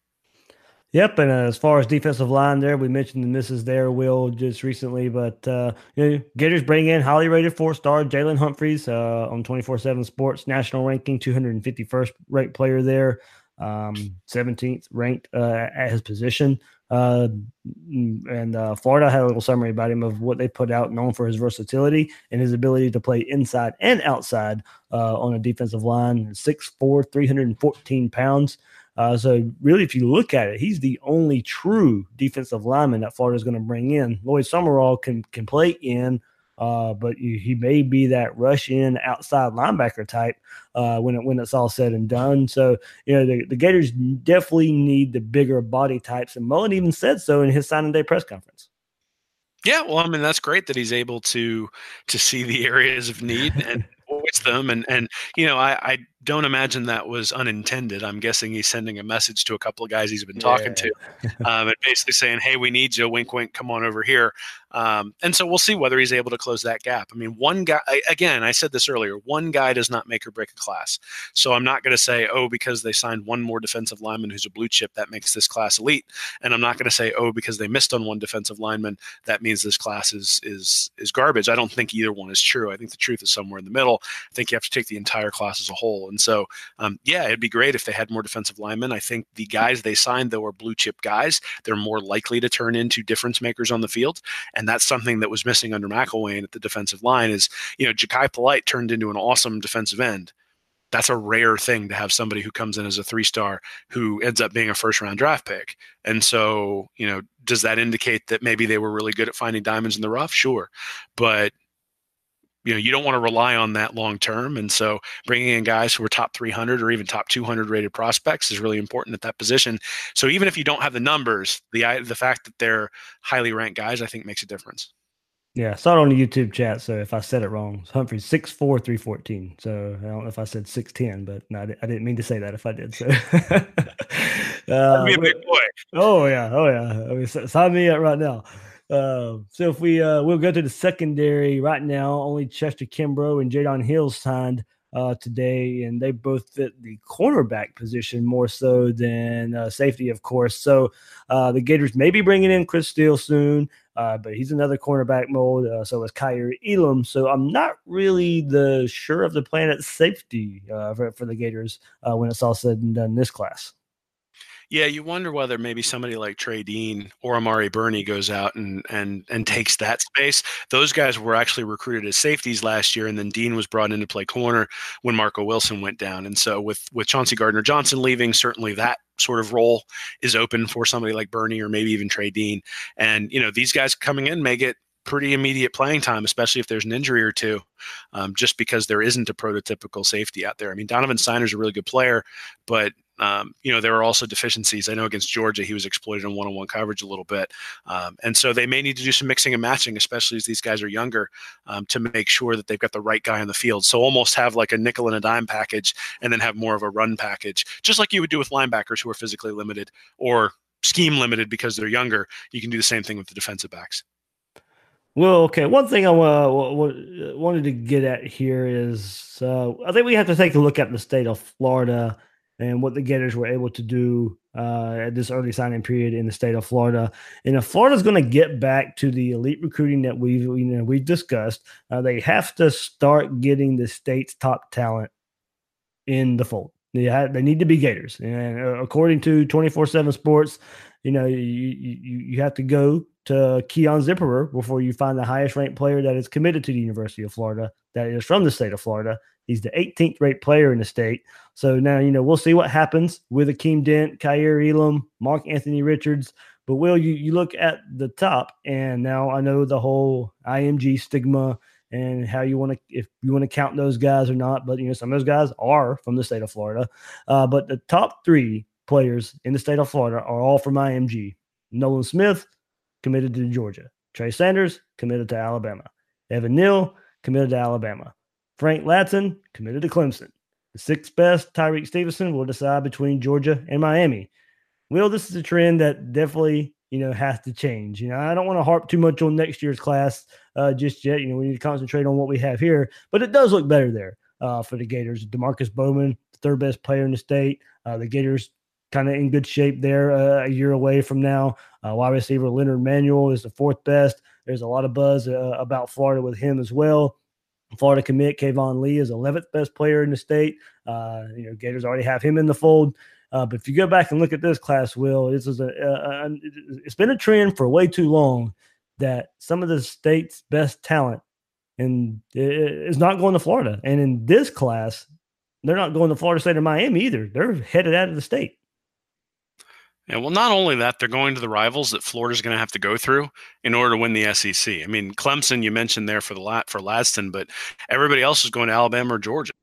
Yep, and uh, as far as defensive line, there we mentioned the misses there, Will, just recently, but uh, you know, Gators bring in highly rated four star Jalen Humphreys uh, on twenty four seven Sports national ranking, two hundred and fifty first ranked player there, um, seventeenth um, ranked uh, at his position. Uh, and uh, Florida had a little summary about him of what they put out, known for his versatility and his ability to play inside and outside on a defensive line. 6'4", 314 pounds. Uh, so really, if you look at it, he's the only true defensive lineman that Florida is going to bring in. Lloyd Summerall can can play in, uh, but you, he may be that rush in outside linebacker type uh, when it, when it's all said and done. So you know the, the Gators definitely need the bigger body types, and Mullen even said so in his signing day press conference. Yeah, well, I mean that's great that he's able to to see the areas of need and voice them, and and you know I, I don't imagine that was unintended. I'm guessing he's sending a message to a couple of guys he's been talking yeah. to, um, and basically saying, "Hey, we need you. Wink, wink. Come on over here." Um, and so we'll see whether he's able to close that gap. I mean, one guy, again, I said this earlier, one guy does not make or break a class. So I'm not going to say, oh, because they signed one more defensive lineman who's a blue chip, that makes this class elite. And I'm not going to say, oh, because they missed on one defensive lineman, that means this class is is is garbage. I don't think either one is true. I think the truth is somewhere in the middle. I think you have to take the entire class as a whole. And so, um, yeah, it'd be great if they had more defensive linemen. I think the guys they signed, though, are blue chip guys. They're more likely to turn into difference makers on the field. And that's something that was missing under McElwain at the defensive line is, you know, Jachai Polite turned into an awesome defensive end. That's a rare thing to have somebody who comes in as a three star who ends up being a first round draft pick. And so, you know, does that indicate that maybe they were really good at finding diamonds in the rough? Sure. But you know you don't want to rely on that long term and so bringing in guys who are top 300 or even top 200 rated prospects is really important at that position so even if you don't have the numbers the the fact that they're highly ranked guys i think makes a difference yeah, I saw it on the YouTube chat. So if I said it wrong, Humphrey six four three fourteen. So I don't know if I said six ten, but no, I didn't mean to say that. If I did, so uh, be a big boy. Oh yeah, oh yeah. I mean, sign me up right now. Uh, so if we uh, we'll go to the secondary right now, only Chester Kimbrough and Jaydon Hill signed uh, today, and they both fit the cornerback position more so than uh, safety, of course. So uh, the Gators may be bringing in Chris Steele soon, but he's another cornerback mold. So is Kaiir Elam. So I'm not really the sure of the plan at safety for, for the Gators when it's all said and done this class. Yeah, you wonder whether maybe somebody like Trey Dean or Amari Burney goes out and and and takes that space. Those guys were actually recruited as safeties last year, and then Dean was brought in to play corner when Marco Wilson went down. And so with with Chauncey Gardner Johnson leaving, certainly that sort of role is open for somebody like Burney or maybe even Trey Dean. And you know these guys coming in may get pretty immediate playing time, especially if there's an injury or two, um, just because there isn't a prototypical safety out there. I mean, Donovan Stiner's a really good player, but um, you know, there are also deficiencies. I know against Georgia, he was exploited in one on one coverage a little bit. Um, and so they may need to do some mixing and matching, especially as these guys are younger, um, to make sure that they've got the right guy on the field. So almost have like a nickel and a dime package and then have more of a run package, just like you would do with linebackers who are physically limited or scheme limited because they're younger. You can do the same thing with the defensive backs. Well, okay. One thing I wanted to get at here is uh, I think we have to take a look at the state of Florida and what the Gators were able to do uh, at this early signing period in the state of Florida. And if Florida's going to get back to the elite recruiting that we've you know we've discussed, uh, they have to start getting the state's top talent in the fold. They have, they need to be Gators, and uh, according to twenty four seven Sports, you know you, you you have to go to Keon Zipperer before you find the highest ranked player that is committed to the University of Florida that is from the state of Florida. He's the 18th ranked player in the state. So now, you know, we'll see what happens with Akeem Dent, Kaiir Elam, Mark Anthony Richards. But Will, you, you look at the top, and now I know the whole IMG stigma and how you want to, if you want to count those guys or not. But, you know, some of those guys are from the state of Florida. Uh, but the top three players in the state of Florida are all from IMG. Nolan Smith, committed to Georgia. Trey Sanders, committed to Alabama. Evan Neal, committed to Alabama. Frank Ladson committed to Clemson. The sixth best, Tyrique Stevenson, will decide between Georgia and Miami. Will, this is a trend that definitely, you know, has to change. You know, I don't want to harp too much on next year's class uh, just yet. You know, we need to concentrate on what we have here, but it does look better there uh, for the Gators. Demarkcus Bowman, third best player in the state. Uh, the Gators kind of in good shape there uh, a year away from now. Uh, wide receiver Leonard Manuel is the fourth best. There's a lot of buzz uh, about Florida with him as well. Florida commit Keyvone Lee is 11th best player in the state. Uh, you know, Gators already have him in the fold. Uh, but if you go back and look at this class, Will, this is a, a, a, it's been a trend for way too long that some of the state's best talent and is not going to Florida. And in this class, they're not going to Florida State or Miami either. They're headed out of the state. Yeah, well, not only that, they're going to the rivals that Florida's going to have to go through in order to win the SEC. I mean, Clemson, you mentioned there for the lat for Ladson, but everybody else is going to Alabama or Georgia,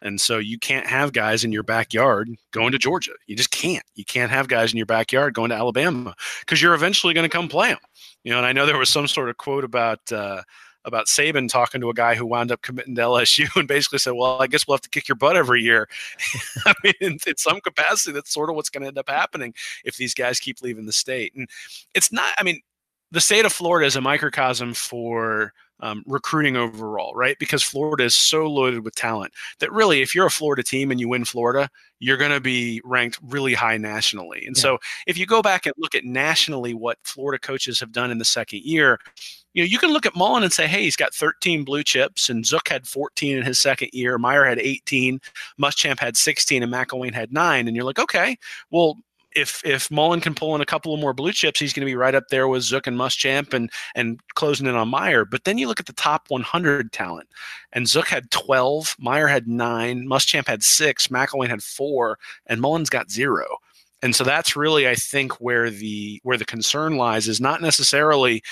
and so you can't have guys in your backyard going to Georgia. You just can't. You can't have guys in your backyard going to Alabama because you're eventually going to come play them. You know, and I know there was some sort of quote about. Uh, about Saban talking to a guy who wound up committing to LSU and basically said, "Well, I guess we'll have to kick your butt every year." I mean, in, in, some capacity, that's sort of what's going to end up happening if these guys keep leaving the state. And it's not. I mean, the state of Florida is a microcosm for um, recruiting overall, right? Because Florida is so loaded with talent that really, if you're a Florida team and you win Florida, you're going to be ranked really high nationally. And yeah. so, if you go back and look at nationally what Florida coaches have done in the second year, you know, you can look at Mullen and say, hey, he's got 13 blue chips, and Zook had 14 in his second year. Meyer had 18, Muschamp had 16, and McElwain had nine. And you're like, okay, well, if if Mullen can pull in a couple of more blue chips, he's going to be right up there with Zook and Muschamp and and closing in on Meyer. But then you look at the top 100 talent, and Zook had 12, Meyer had nine, Muschamp had six, McElwain had four, and Mullen's got zero and so that's really i think where the where the concern lies is not necessarily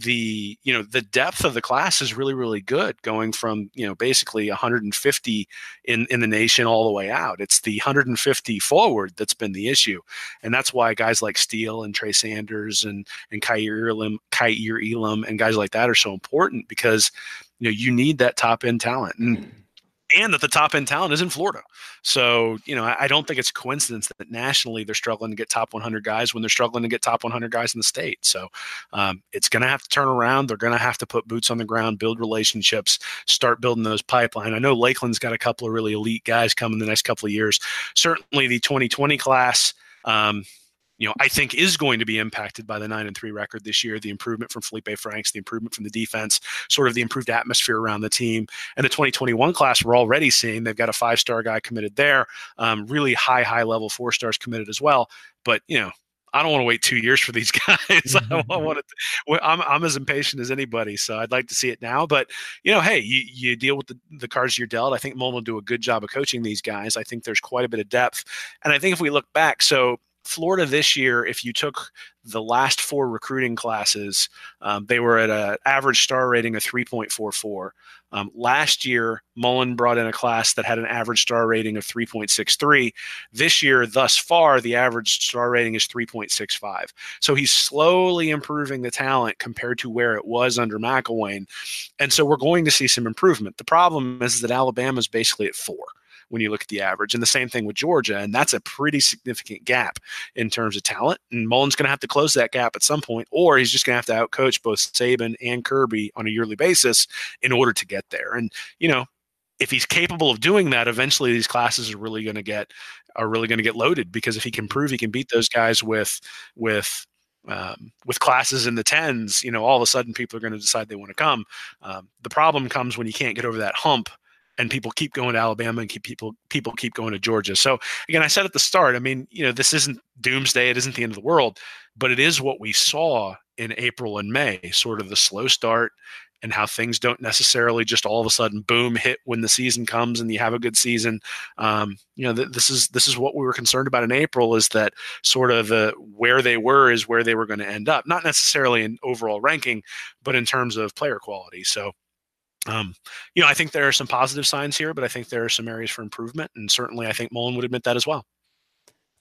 the you know the depth of the class is really really good going from you know basically 150 in in the nation all the way out. It's the 150 forward that's been the issue. And that's why guys like Steele and Trey Sanders and and Kaiir Elam, Elam and guys like that are so important because you know you need that top end talent. And mm-hmm. And that the top end talent is in Florida. So, you know, I, I, don't think it's a coincidence that nationally they're struggling to get top 100 guys when they're struggling to get top 100 guys in the state. So, um, it's going to have to turn around. They're going to have to put boots on the ground, build relationships, start building those pipeline. I know Lakeland's got a couple of really elite guys coming the next couple of years. Certainly, the 2020 class. Um, you know, I think is going to be impacted by the nine and three record this year. The improvement from Feleipe Franks, the improvement from the defense, sort of the improved atmosphere around the team. And the 2021 class, we're already seeing they've got a five star guy committed there, um, really high, high level four stars committed as well. But you know, I don't want to wait two years for these guys. Mm-hmm. I want to. I'm I'm as impatient as anybody, so I'd like to see it now. But you know, hey, you, you deal with the, the cards you're dealt. I think Mullen will do a good job of coaching these guys. I think there's quite a bit of depth, and I think if we look back, so Florida this year, if you took the last four recruiting classes, um, they were at an average star rating of 3.44. Um, last year, Mullen brought in a class that had an average star rating of 3.63. This year, thus far, the average star rating is 3.65. So he's slowly improving the talent compared to where it was under McElwain. And so we're going to see some improvement. The problem is that Alabama is basically at four when you look at the average. And the same thing with Georgia. And that's a pretty significant gap in terms of talent. And Mullen's going to have to close that gap at some point, or he's just going to have to outcoach both Saban and Kirby on a yearly basis in order to get there. And, you know, if he's capable of doing that, eventually these classes are really going to get are really going to get loaded because if he can prove he can beat those guys with with um, with classes in the tens, you know, all of a sudden people are going to decide they want to come. Um, the problem comes when you can't get over that hump and people keep going to Alabama and keep people people keep going to Georgia. So again, I said at the start, I mean, you know, this isn't doomsday, it isn't the end of the world, but it is what we saw in April and May, sort of the slow start and how things don't necessarily just all of a sudden boom hit when the season comes and you have a good season. Um, you know, th- this is this is what we were concerned about in April is that sort of the where they were is where they were going to end up, not necessarily in overall ranking, but in terms of player quality. So um, you know, I think there are some positive signs here, but I think there are some areas for improvement, and certainly I think Mullen would admit that as well.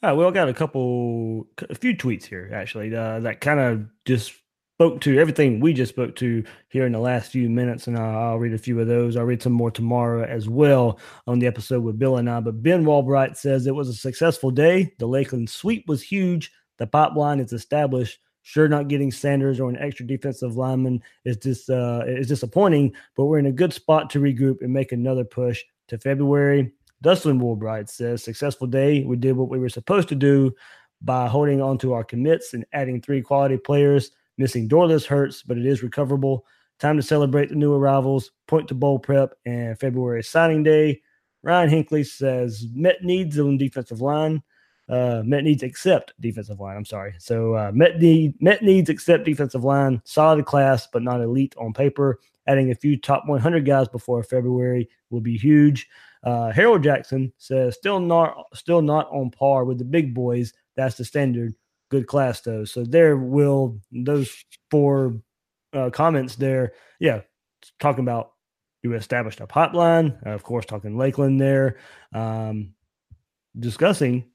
All right, we all got a couple, a few tweets here actually uh, that kind of just spoke to everything we just spoke to here in the last few minutes, and I'll, I'll read a few of those. I'll read some more tomorrow as well on the episode with Bill and I. But Ben Walbright says it was a successful day. The Lakeland sweep was huge. The pipeline is established. Sure, not getting Sanders or an extra defensive lineman is just uh, is disappointing, but we're in a good spot to regroup and make another push to February. Dustin Woolbright says, "Successful day. We did what we were supposed to do by holding on to our commits and adding three quality players. Missing Dorlus hurts, but it is recoverable. Time to celebrate the new arrivals. Point to bowl prep and February signing day." Ryan Hinkley says, "Met needs on defensive line." Uh, Met needs accept defensive line. I'm sorry. So uh, Met need Met needs accept defensive line. Solid class, but not elite on paper. Adding a few top 100 guys before February will be huge. Uh, Harold Jackson says still not still not on par with the big boys. That's the standard. Good class though. So there will those four uh, comments there. Yeah, talking about you established a pipeline. of course, talking Lakeland there. Um, discussing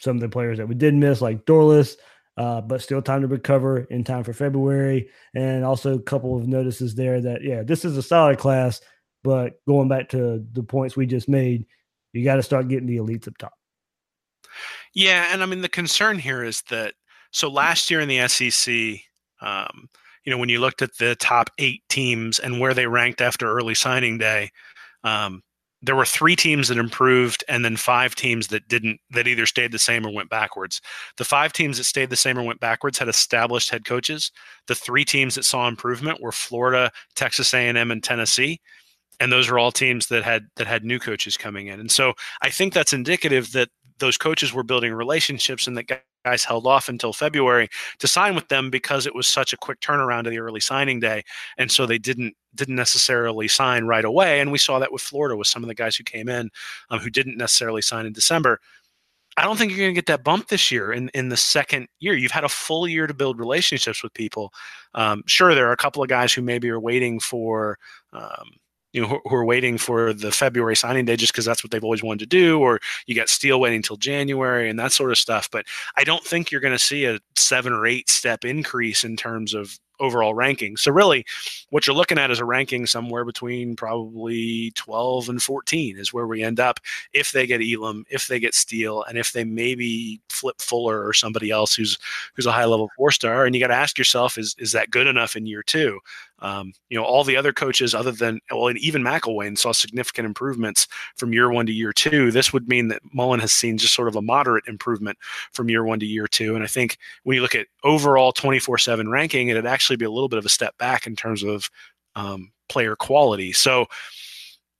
some of the players that we did miss, like Dorlus, uh, but still time to recover in time for February. And also a couple of notices there that, yeah, this is a solid class, but going back to the points we just made, you got to start getting the elites up top. Yeah. And I mean, the concern here is that so last year in the SEC, um, you know, when you looked at the top eight teams and where they ranked after early signing day, um, there were three teams that improved and then five teams that didn't that either stayed the same or went backwards. The five teams that stayed the same or went backwards had established head coaches. The three teams that saw improvement were florida texas a&m and tennessee. And those are all teams that had that had new coaches coming in. And so i think that's indicative that those coaches were building relationships and that guys held off until February to sign with them because it was such a quick turnaround to the early signing day, and so they didn't didn't necessarily sign right away. And we saw that with Florida with some of the guys who came in um, who didn't necessarily sign in December. I don't think you're going to get that bump this year in, in the second year. You've had a full year to build relationships with people. Um, sure, there are a couple of guys who maybe are waiting for um, you know, who, who, are waiting for the February signing day just because that's what they've always wanted to do, or you got Steele waiting until January and that sort of stuff. But I don't think you're going to see a seven or eight step increase in terms of overall ranking. So really, what you're looking at is a ranking somewhere between probably 12 and 14 is where we end up if they get Elam, if they get Steele, and if they maybe flip Fuller or somebody else who's who's a high level four star. And you got to ask yourself, is is that good enough in year two? Um, you know, all the other coaches, other than well, and even McElwain saw significant improvements from year one to year two. This would mean that Mullen has seen just sort of a moderate improvement from year one to year two. And I think when you look at overall 24 7 ranking, it'd actually be a little bit of a step back in terms of um, player quality. So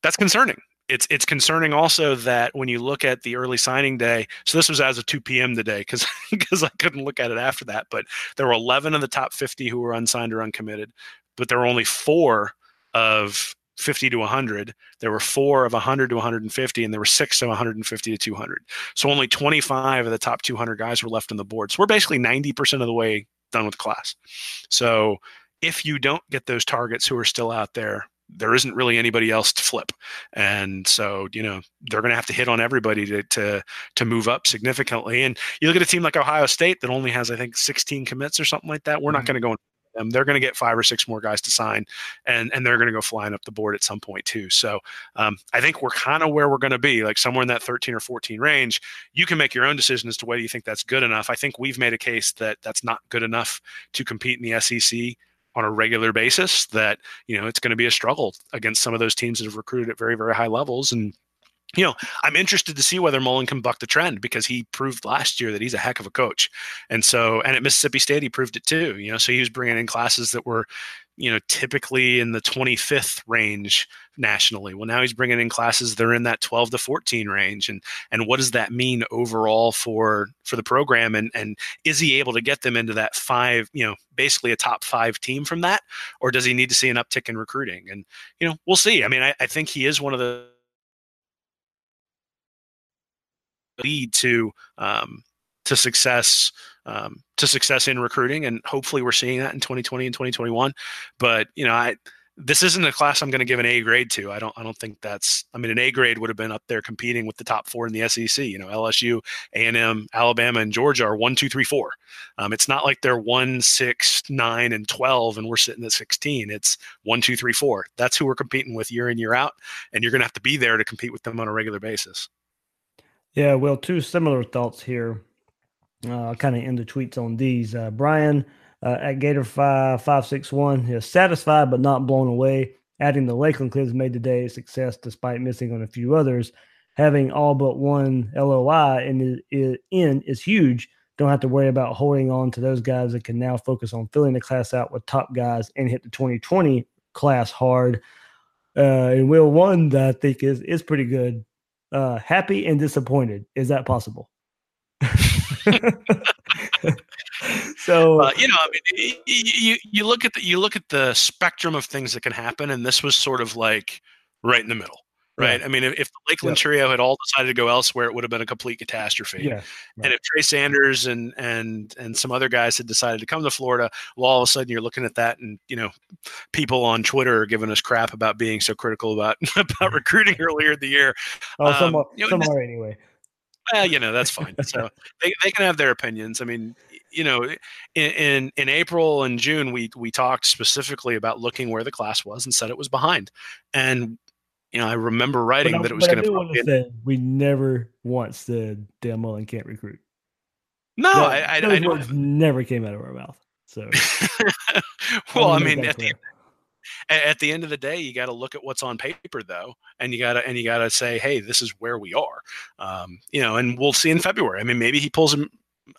that's concerning. It's it's concerning also that when you look at the early signing day. So this was as of 2 p.m. today because because I couldn't look at it after that. But there were 11 of the top 50 who were unsigned or uncommitted, but there were only four of 50 to 100. There were four of 100 to 150, and there were six of 150 to 200. So only 25 of the top 200 guys were left on the board. So we're basically 90% of the way done with class. So if you don't get those targets who are still out there, there isn't really anybody else to flip, and so you know they're going to have to hit on everybody to to to move up significantly. And you look at a team like Ohio State that only has I think 16 commits or something like that. We're not Mhm. going to go them. They're going to get five or six more guys to sign, and and they're going to go flying up the board at some point too. So um, I think we're kind of where we're going to be, like somewhere in that 13 or 14 range. You can make your own decision as to whether you think that's good enough. I think we've made a case that that's not good enough to compete in the SEC on a regular basis. That you know it's going to be a struggle against some of those teams that have recruited at very very high levels and you know, I'm interested to see whether Mullen can buck the trend because he proved last year that he's a heck of a coach. And so, and at Mississippi State, he proved it too. You know, so he was bringing in classes that were, you know, typically in the 25th range nationally. Well, now he's bringing in classes that are in that 12 to 14 range. And and what does that mean overall for for the program? And and is he able to get them into that five, you know, basically a top five team from that, or does he need to see an uptick in recruiting? And you know, we'll see. I mean, I, I think he is one of the lead to um, to success um, to success in recruiting, and hopefully we're seeing that in 2020 and 2021. But you know, I this isn't a class I'm going to give an A grade to. I don't I don't think that's. I mean, an A grade would have been up there competing with the top four in the SEC. You know, LSU, A and M, Alabama, and Georgia are one, two, three, four. Um, it's not like they're one, six, nine, and twelve, and we're sitting at 16. It's one, two, three, four. That's who we're competing with year in year out, and you're going to have to be there to compete with them on a regular basis. Yeah, well, two similar thoughts here. Uh, kind of end the tweets on these. Uh, Brian uh, at Gator five five six one is satisfied but not blown away. Adding the Lakeland kids made today a success despite missing on a few others. Having all but one LOI in, in is huge. Don't have to worry about holding on to those guys that can now focus on filling the class out with top guys and hit the 2020 class hard. Uh, and Will one I think is is pretty good uh, happy and disappointed. Is that possible? so uh, you know, I mean, you, you look at the you look at the spectrum of things that can happen, and this was sort of like right in the middle, right? Yeah. I mean, if, if the Lakeland Yeah. trio had all decided to go elsewhere, it would have been a complete catastrophe. yeah, And if Trey Sanders and and and some other guys had decided to come to Florida, well, all of a sudden you're looking at that, and you know, people on Twitter are giving us crap about being so critical about about recruiting earlier in the year. oh, some, Um, are, you know, some are anyway. well, you know, that's fine. So they, they can have their opinions. I mean, you know, in, in in April and June, we we talked specifically about looking where the class was and said it was behind. And you know, I remember writing I- that it was I going to. say we never once said Dan Mullen can't recruit. No, That- I, I, those I words never came out of our mouth. So well, I wanna mean, at the, at the end of the day, you got to look at what's on paper, though, and you got to and you got to say, hey, this is where we are. Um, you know, and we'll see in February. I mean, maybe he pulls a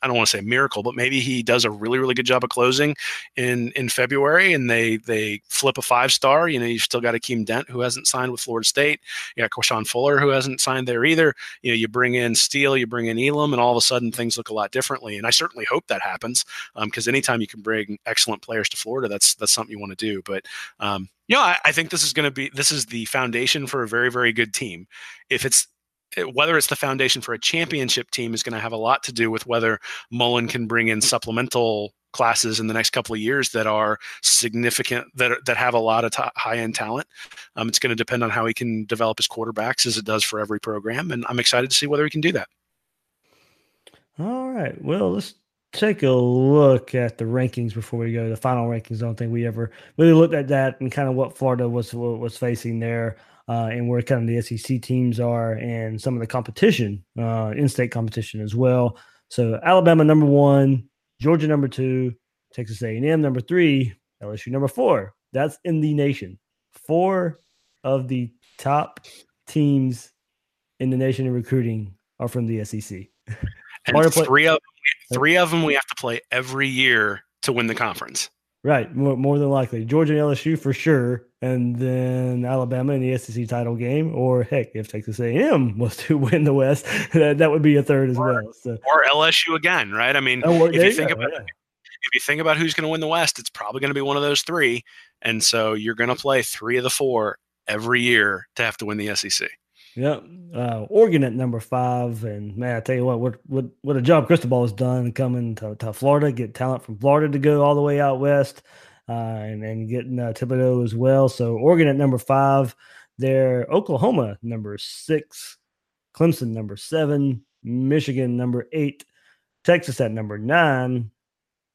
I don't want to say miracle, but maybe he does a really, really good job of closing in in February, and they they flip a five star. You know, you've still got Akeem Dent who hasn't signed with Florida State. You got Quashon Fuller who hasn't signed there either. You know, you bring in Steele, you bring in Elam, and all of a sudden things look a lot differently. And I certainly hope that happens because anytime you can bring excellent players to Florida, that's that's something you want to do. But um, you know, I, I think this is going to be this is the foundation for a very, very good team. If it's whether it's the foundation for a championship team is going to have a lot to do with whether Mullen can bring in supplemental classes in the next couple of years that are significant that that have a lot of t- high end talent. Um, it's going to depend on how he can develop his quarterbacks as it does for every program, and I'm excited to see whether he can do that. All right. Well, let's take a look at the rankings before we go the final rankings. I don't think we ever really looked at that and kind of what Florida was was facing there, uh, and where kind of the SEC teams are, and some of the competition, uh, in-state competition as well. So Alabama number one, Georgia number two, Texas A&M number three, LSU number four. That's in the nation. Four of the top teams in the nation in recruiting are from the SEC. And three of three of them we have to play every year to win the conference. Right, more, more than likely. Georgia and LSU for sure, and then Alabama in the SEC title game, or heck, if Texas A&M was to win the West, that, that would be a third as well. So, Or LSU again, right? I mean, Oh, if you you think go, about yeah. if you think about who's going to win the West, it's probably going to be one of those three. And so you're going to play three of the four every year to have to win the SEC. Yep. Uh, Oregon at number five. And man, I tell you what, what what what a job Cristobal has done coming to, to Florida, get talent from Florida to go all the way out west, uh, and, and getting uh, Thibodeaux as well. So Oregon at number five. There, Oklahoma number six, Clemson number seven, Michigan number eight, Texas at number nine,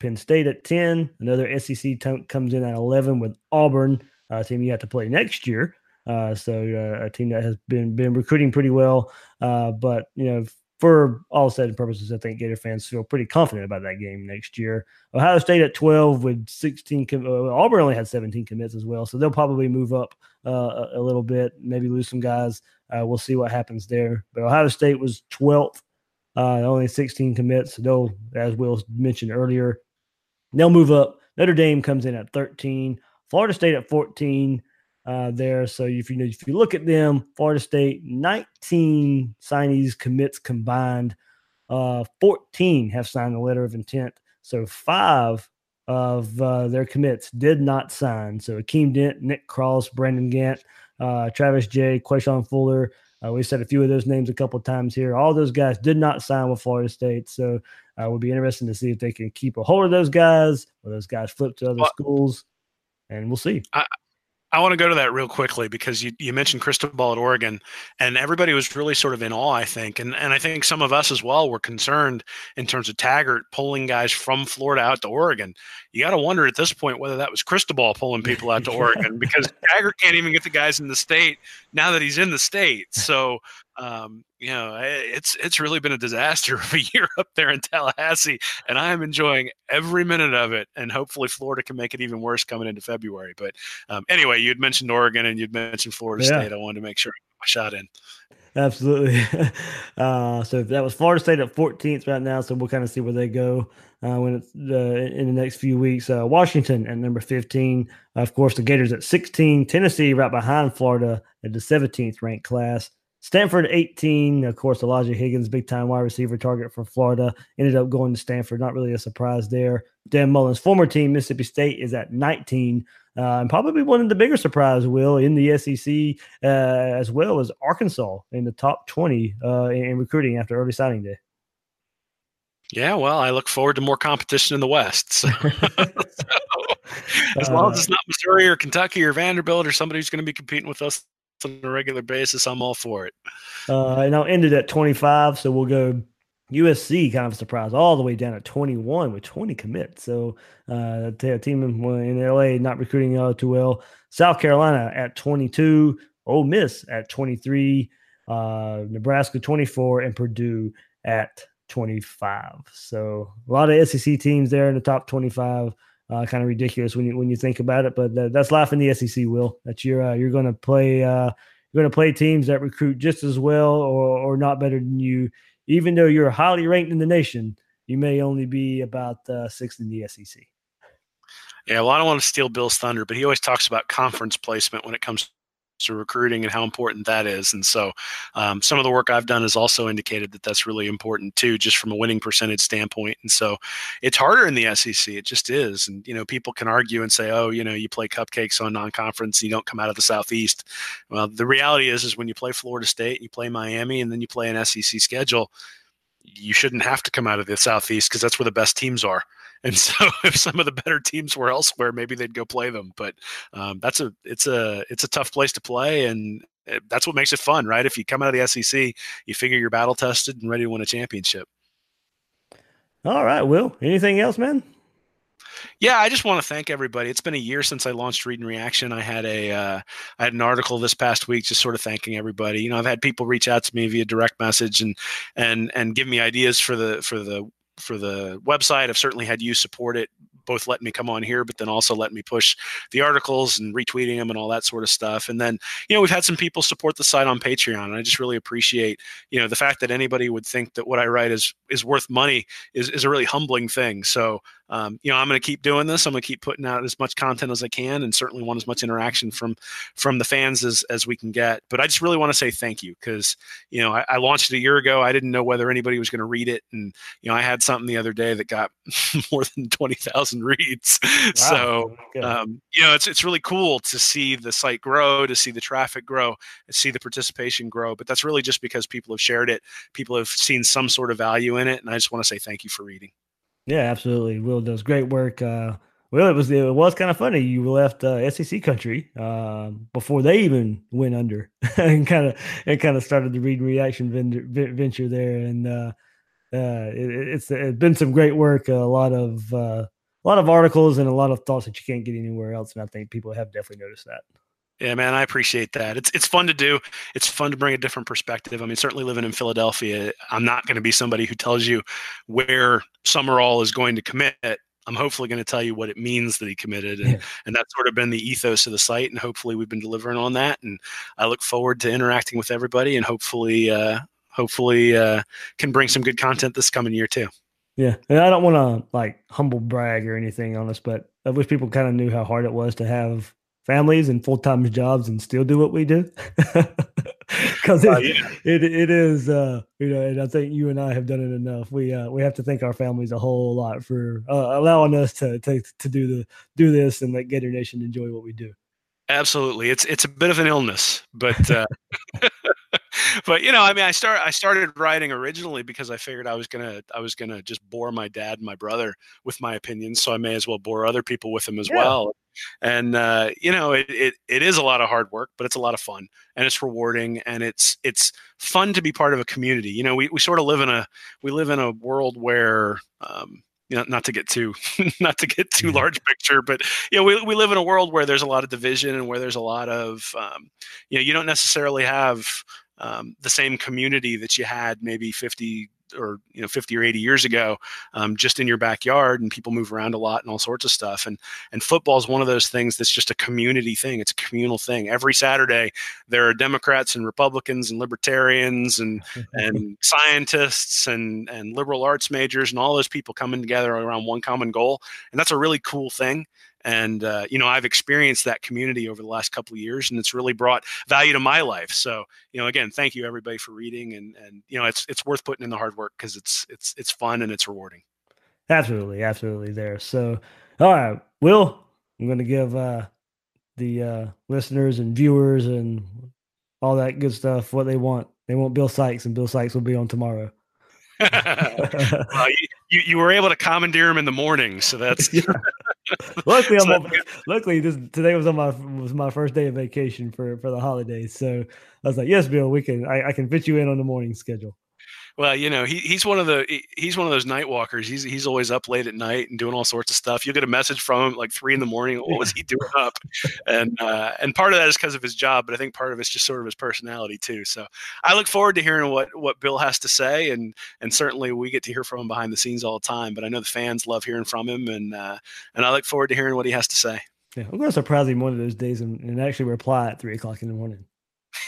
Penn State at 10. Another SEC t- comes in at 11 with Auburn, uh, team you have to play next year. Uh, so uh, a team that has been been recruiting pretty well. Uh, but you know, for all said and purposes, I think Gator fans feel pretty confident about that game next year. Ohio State at 12 with 16. Com- uh, Auburn only had 17 commits as well, so they'll probably move up uh, a, little bit, maybe lose some guys. we'll see what happens there. But Ohio State was 12th. only 16 commits. So they'll, as Will mentioned earlier, They'll move up. Notre Dame comes in at 13. Florida State at 14 uh, there. So if you know, if you look at them, Florida State 19 signees commits combined. Uh, 14 have signed the letter of intent. So five of uh, their commits did not sign. So Akeem Dent, Nick Cross, Brandon Gant, uh, Travis Jay, Quashon Fuller. Uh, we said a few of those names a couple times here. All those guys did not sign with Florida State. So uh, would be interesting to see if they can keep a hold of those guys or those guys flip to other well, schools, and we'll see. I, I want to go to that real quickly because you, you mentioned Cristobal at Oregon, and everybody was really sort of in awe, I think. And, and I think some of us as well were concerned in terms of Taggart pulling guys from Florida out to Oregon. You got to wonder at this point whether that was Cristobal pulling people out to Oregon because Taggart can't even get the guys in the state now that he's in the state. So um, you know, it's it's really been a disaster of a year up there in Tallahassee, and I am enjoying every minute of it. And hopefully, Florida can make it even worse coming into February. But um, anyway, you'd mentioned Oregon and you'd mentioned Florida yeah. State. I wanted to make sure I shot in. Absolutely. Uh, so that was Florida State at 14th right now. So we'll kind of see where they go uh, when it's uh, in the next few weeks. Uh, Washington at number 15. Of course, the Gators at 16. Tennessee right behind Florida at the 17th ranked class. Stanford 18, of course, Elijah Higgins, big time wide receiver target for Florida, ended up going to Stanford. Not really a surprise there. Dan Mullen's former team, Mississippi State, is at 19. Uh, and probably one of the bigger surprise, Will, in the SEC, uh, as well as Arkansas in the top 20 uh, in recruiting after early signing day. Yeah, well, I look forward to more competition in the West. So, so as long as uh, it's not Missouri or Kentucky or Vanderbilt or somebody who's going to be competing with us on a regular basis, I'm all for it. Uh, and I'll end it at 25. So we'll go USC, kind of surprise, all the way down at 21 with 20 commits. So uh, a team in, LA not recruiting uh, too well. South Carolina at 22, Ole Miss at 23, uh, Nebraska 24, and Purdue at 25. So a lot of SEC teams there in the top 25 uh, kind of ridiculous when you when you think about it. But that's life in the SEC. Will that you're uh, you're going to play uh, you're going to play teams that recruit just as well or or not better than you, even though you're highly ranked in the nation. You may only be about uh, sixth in the SEC. Yeah, well, I don't want to steal Bill's thunder, but he always talks about conference placement when it comes to recruiting and how important that is. And so, um, some of the work I've done has also indicated that that's really important too, just from a winning percentage standpoint. And so, it's harder in the SEC. It just is. And you know, people can argue and say, "Oh, you know, you play cupcakes on non-conference, you don't come out of the Southeast." Well, the reality is, is when you play Florida State, you play Miami, and then you play an SEC schedule, you shouldn't have to come out of the Southeast because that's where the best teams are. And so, if some of the better teams were elsewhere, maybe they'd go play them. But um, that's a it's a it's a tough place to play, and eh, that's what makes it fun, right? If you come out of the SEC, you figure you're battle tested and ready to win a championship. All right, Will. Anything else, man? Yeah, I just want to thank everybody. It's been a year since I launched Read and Reaction. I had a uh, I had an article this past week, just sort of thanking everybody. You know, I've had people reach out to me via direct message and and and give me ideas for the for the for the website. I've certainly had you support it, both letting me come on here, but then also letting me push the articles and retweeting them and all that sort of stuff. And then, you know, we've had some people support the site on Patreon. And I just really appreciate, you know, the fact that anybody would think that what I write is is worth money is, is a really humbling thing. So, um, you know, I'm going to keep doing this. I'm going to keep putting out as much content as I can and certainly want as much interaction from from the fans as, as we can get. But I just really want to say thank you because, you know, I, I launched it a year ago. I didn't know whether anybody was going to read it. And, you know, I had something the other day that got more than 20,000 reads. Wow. So, um, you know, it's it's really cool to see the site grow, to see the traffic grow, see the participation grow. But that's really just because people have shared it, people have seen some sort of value in it, and I just want to say thank you for reading. Yeah, absolutely. Will does great work. Uh, well, it was it was kind of funny. You left uh, SEC country uh, before they even went under, and kind of and kind of started the read and reaction venture there. And uh, uh, it, it's, it's been some great work. A lot of uh, a lot of articles and a lot of thoughts that you can't get anywhere else. And I think people have definitely noticed that. Yeah, man, I appreciate that. It's it's fun to do. It's fun to bring a different perspective. I mean, certainly living in Philadelphia, I'm not going to be somebody who tells you where Summerall is going to commit. I'm hopefully going to tell you what it means that he committed, and, Yeah. and that's sort of been the ethos of the site. And hopefully, we've been delivering on that. And I look forward to interacting with everybody, and hopefully, uh, hopefully, uh, can bring some good content this coming year too. Yeah, and I don't want to like humble brag or anything on us, but I wish people kind of knew how hard it was to have families and full time jobs and still do what we do. Because it, Uh, yeah. it it is uh, you know, and I think you and I have done it enough. We uh, we have to thank our families a whole lot for uh, allowing us to, to to do the do this and let Gator Nation enjoy what we do. Absolutely, it's it's a bit of an illness, but uh, but you know, I mean, I start I started writing originally because I figured I was gonna I was gonna just bore my dad and my brother with my opinions, so I may as well bore other people with them as Yeah. well. And uh, you know, it, it it is a lot of hard work, but it's a lot of fun and it's rewarding and it's it's fun to be part of a community. You know, we we sort of live in a we live in a world where. Um, you know, not to get too not to get too Mhm. large picture, but you know, we, we live in a world where there's a lot of division and where there's a lot of um, you know you don't necessarily have um, the same community that you had maybe 50 or you know 50 or 80 years ago um, just in your backyard and people move around a lot and all sorts of stuff. And and football is one of those things that's just a community thing. It's a communal thing. Every saturday there are democrats and republicans and libertarians and and scientists and and liberal arts majors and all those people coming together around one common goal. And that's a really cool thing and uh, you know i've experienced that community over the last couple of years and it's really brought value to my life so you know again thank you everybody for reading and and you know it's it's worth putting in the hard work because it's it's it's fun and it's rewarding Absolutely, absolutely there. So, all right, Will, I'm going to give uh, the uh, listeners and viewers and all that good stuff what they want. They want Bill Sykes, and Bill Sykes will be on tomorrow. well, you, you you were able to commandeer him in the morning so that's Yeah. Luckily, So I'm on, luckily this today was on my was my first day of vacation for for the holidays. So I was like, yes, Bill, we can I, I can fit you in on the morning schedule. Well, you know, he, he's one of the he- he's one of those night walkers. He's he's always up late at night and doing all sorts of stuff. You'll get a message from him like three in the morning. What was he doing up? And uh, and part of that is because of his job, but I think part of it's just sort of his personality too. So I look forward to hearing what what Bill has to say, and and certainly we get to hear from him behind the scenes all the time. But I know the fans love hearing from him, and uh, and I look forward to hearing what he has to say. Yeah, I'm going to surprise him one of those days and, and actually reply at three o'clock in the morning.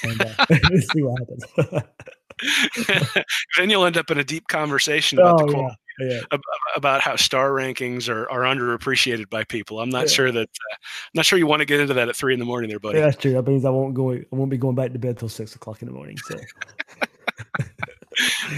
And uh, see what happens. then you'll end up in a deep conversation about the oh, quality yeah, yeah. ab- about how star rankings are, are underappreciated by people. I'm not Yeah. sure that uh, I'm not sure you want to get into that at three in the morning, there, buddy. Yeah, that's true. That means I won't go. I won't be going back to bed till six o'clock in the morning. So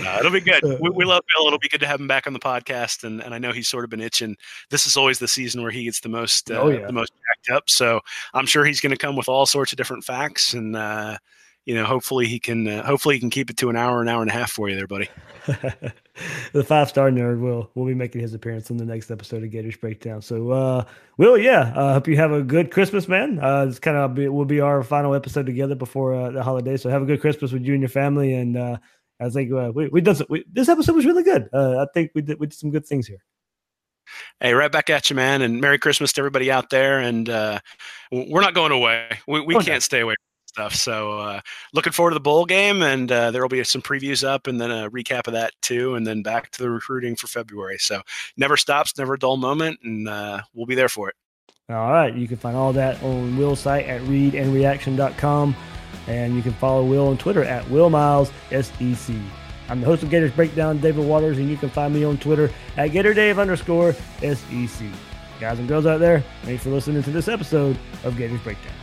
Uh, it'll be good. We, we love Bill. It'll be good to have him back on the podcast, and, and I know he's sort of been itching. This is always the season where he gets the most uh, Oh, yeah. the most jacked up. So I'm sure he's going to come with all sorts of different facts, and uh, you know, hopefully he can uh, hopefully he can keep it to an hour, an hour and a half for you, there, buddy. the five star nerd will will be making his appearance on the next episode of Gators Breakdown. So, uh, Will, yeah, I uh, hope you have a good Christmas, man. Uh, it's kind of be, will be our final episode together before uh, the holiday. So, have a good Christmas with you and your family. And uh, I think uh, we we done some, we, this episode was really good. Uh, I think we did we did some good things here. Hey, right back at you, man, and Merry Christmas to everybody out there. And uh, we're not going away. We, we Oh, can't stay away from stuff. So uh, looking forward to the bowl game, and uh, there will be some previews up, and then a recap of that too, and then back to the recruiting for February. So never stops, never a dull moment, and uh, we'll be there for it. All right. You can find all that on Will's site at readandreaction.com. And you can follow Will on Twitter at Will Miles SEC. I'm the host of Gators Breakdown, David Waters, and you can find me on Twitter at GatorDave underscore SEC. Guys and girls out there, thanks for listening to this episode of Gators Breakdown.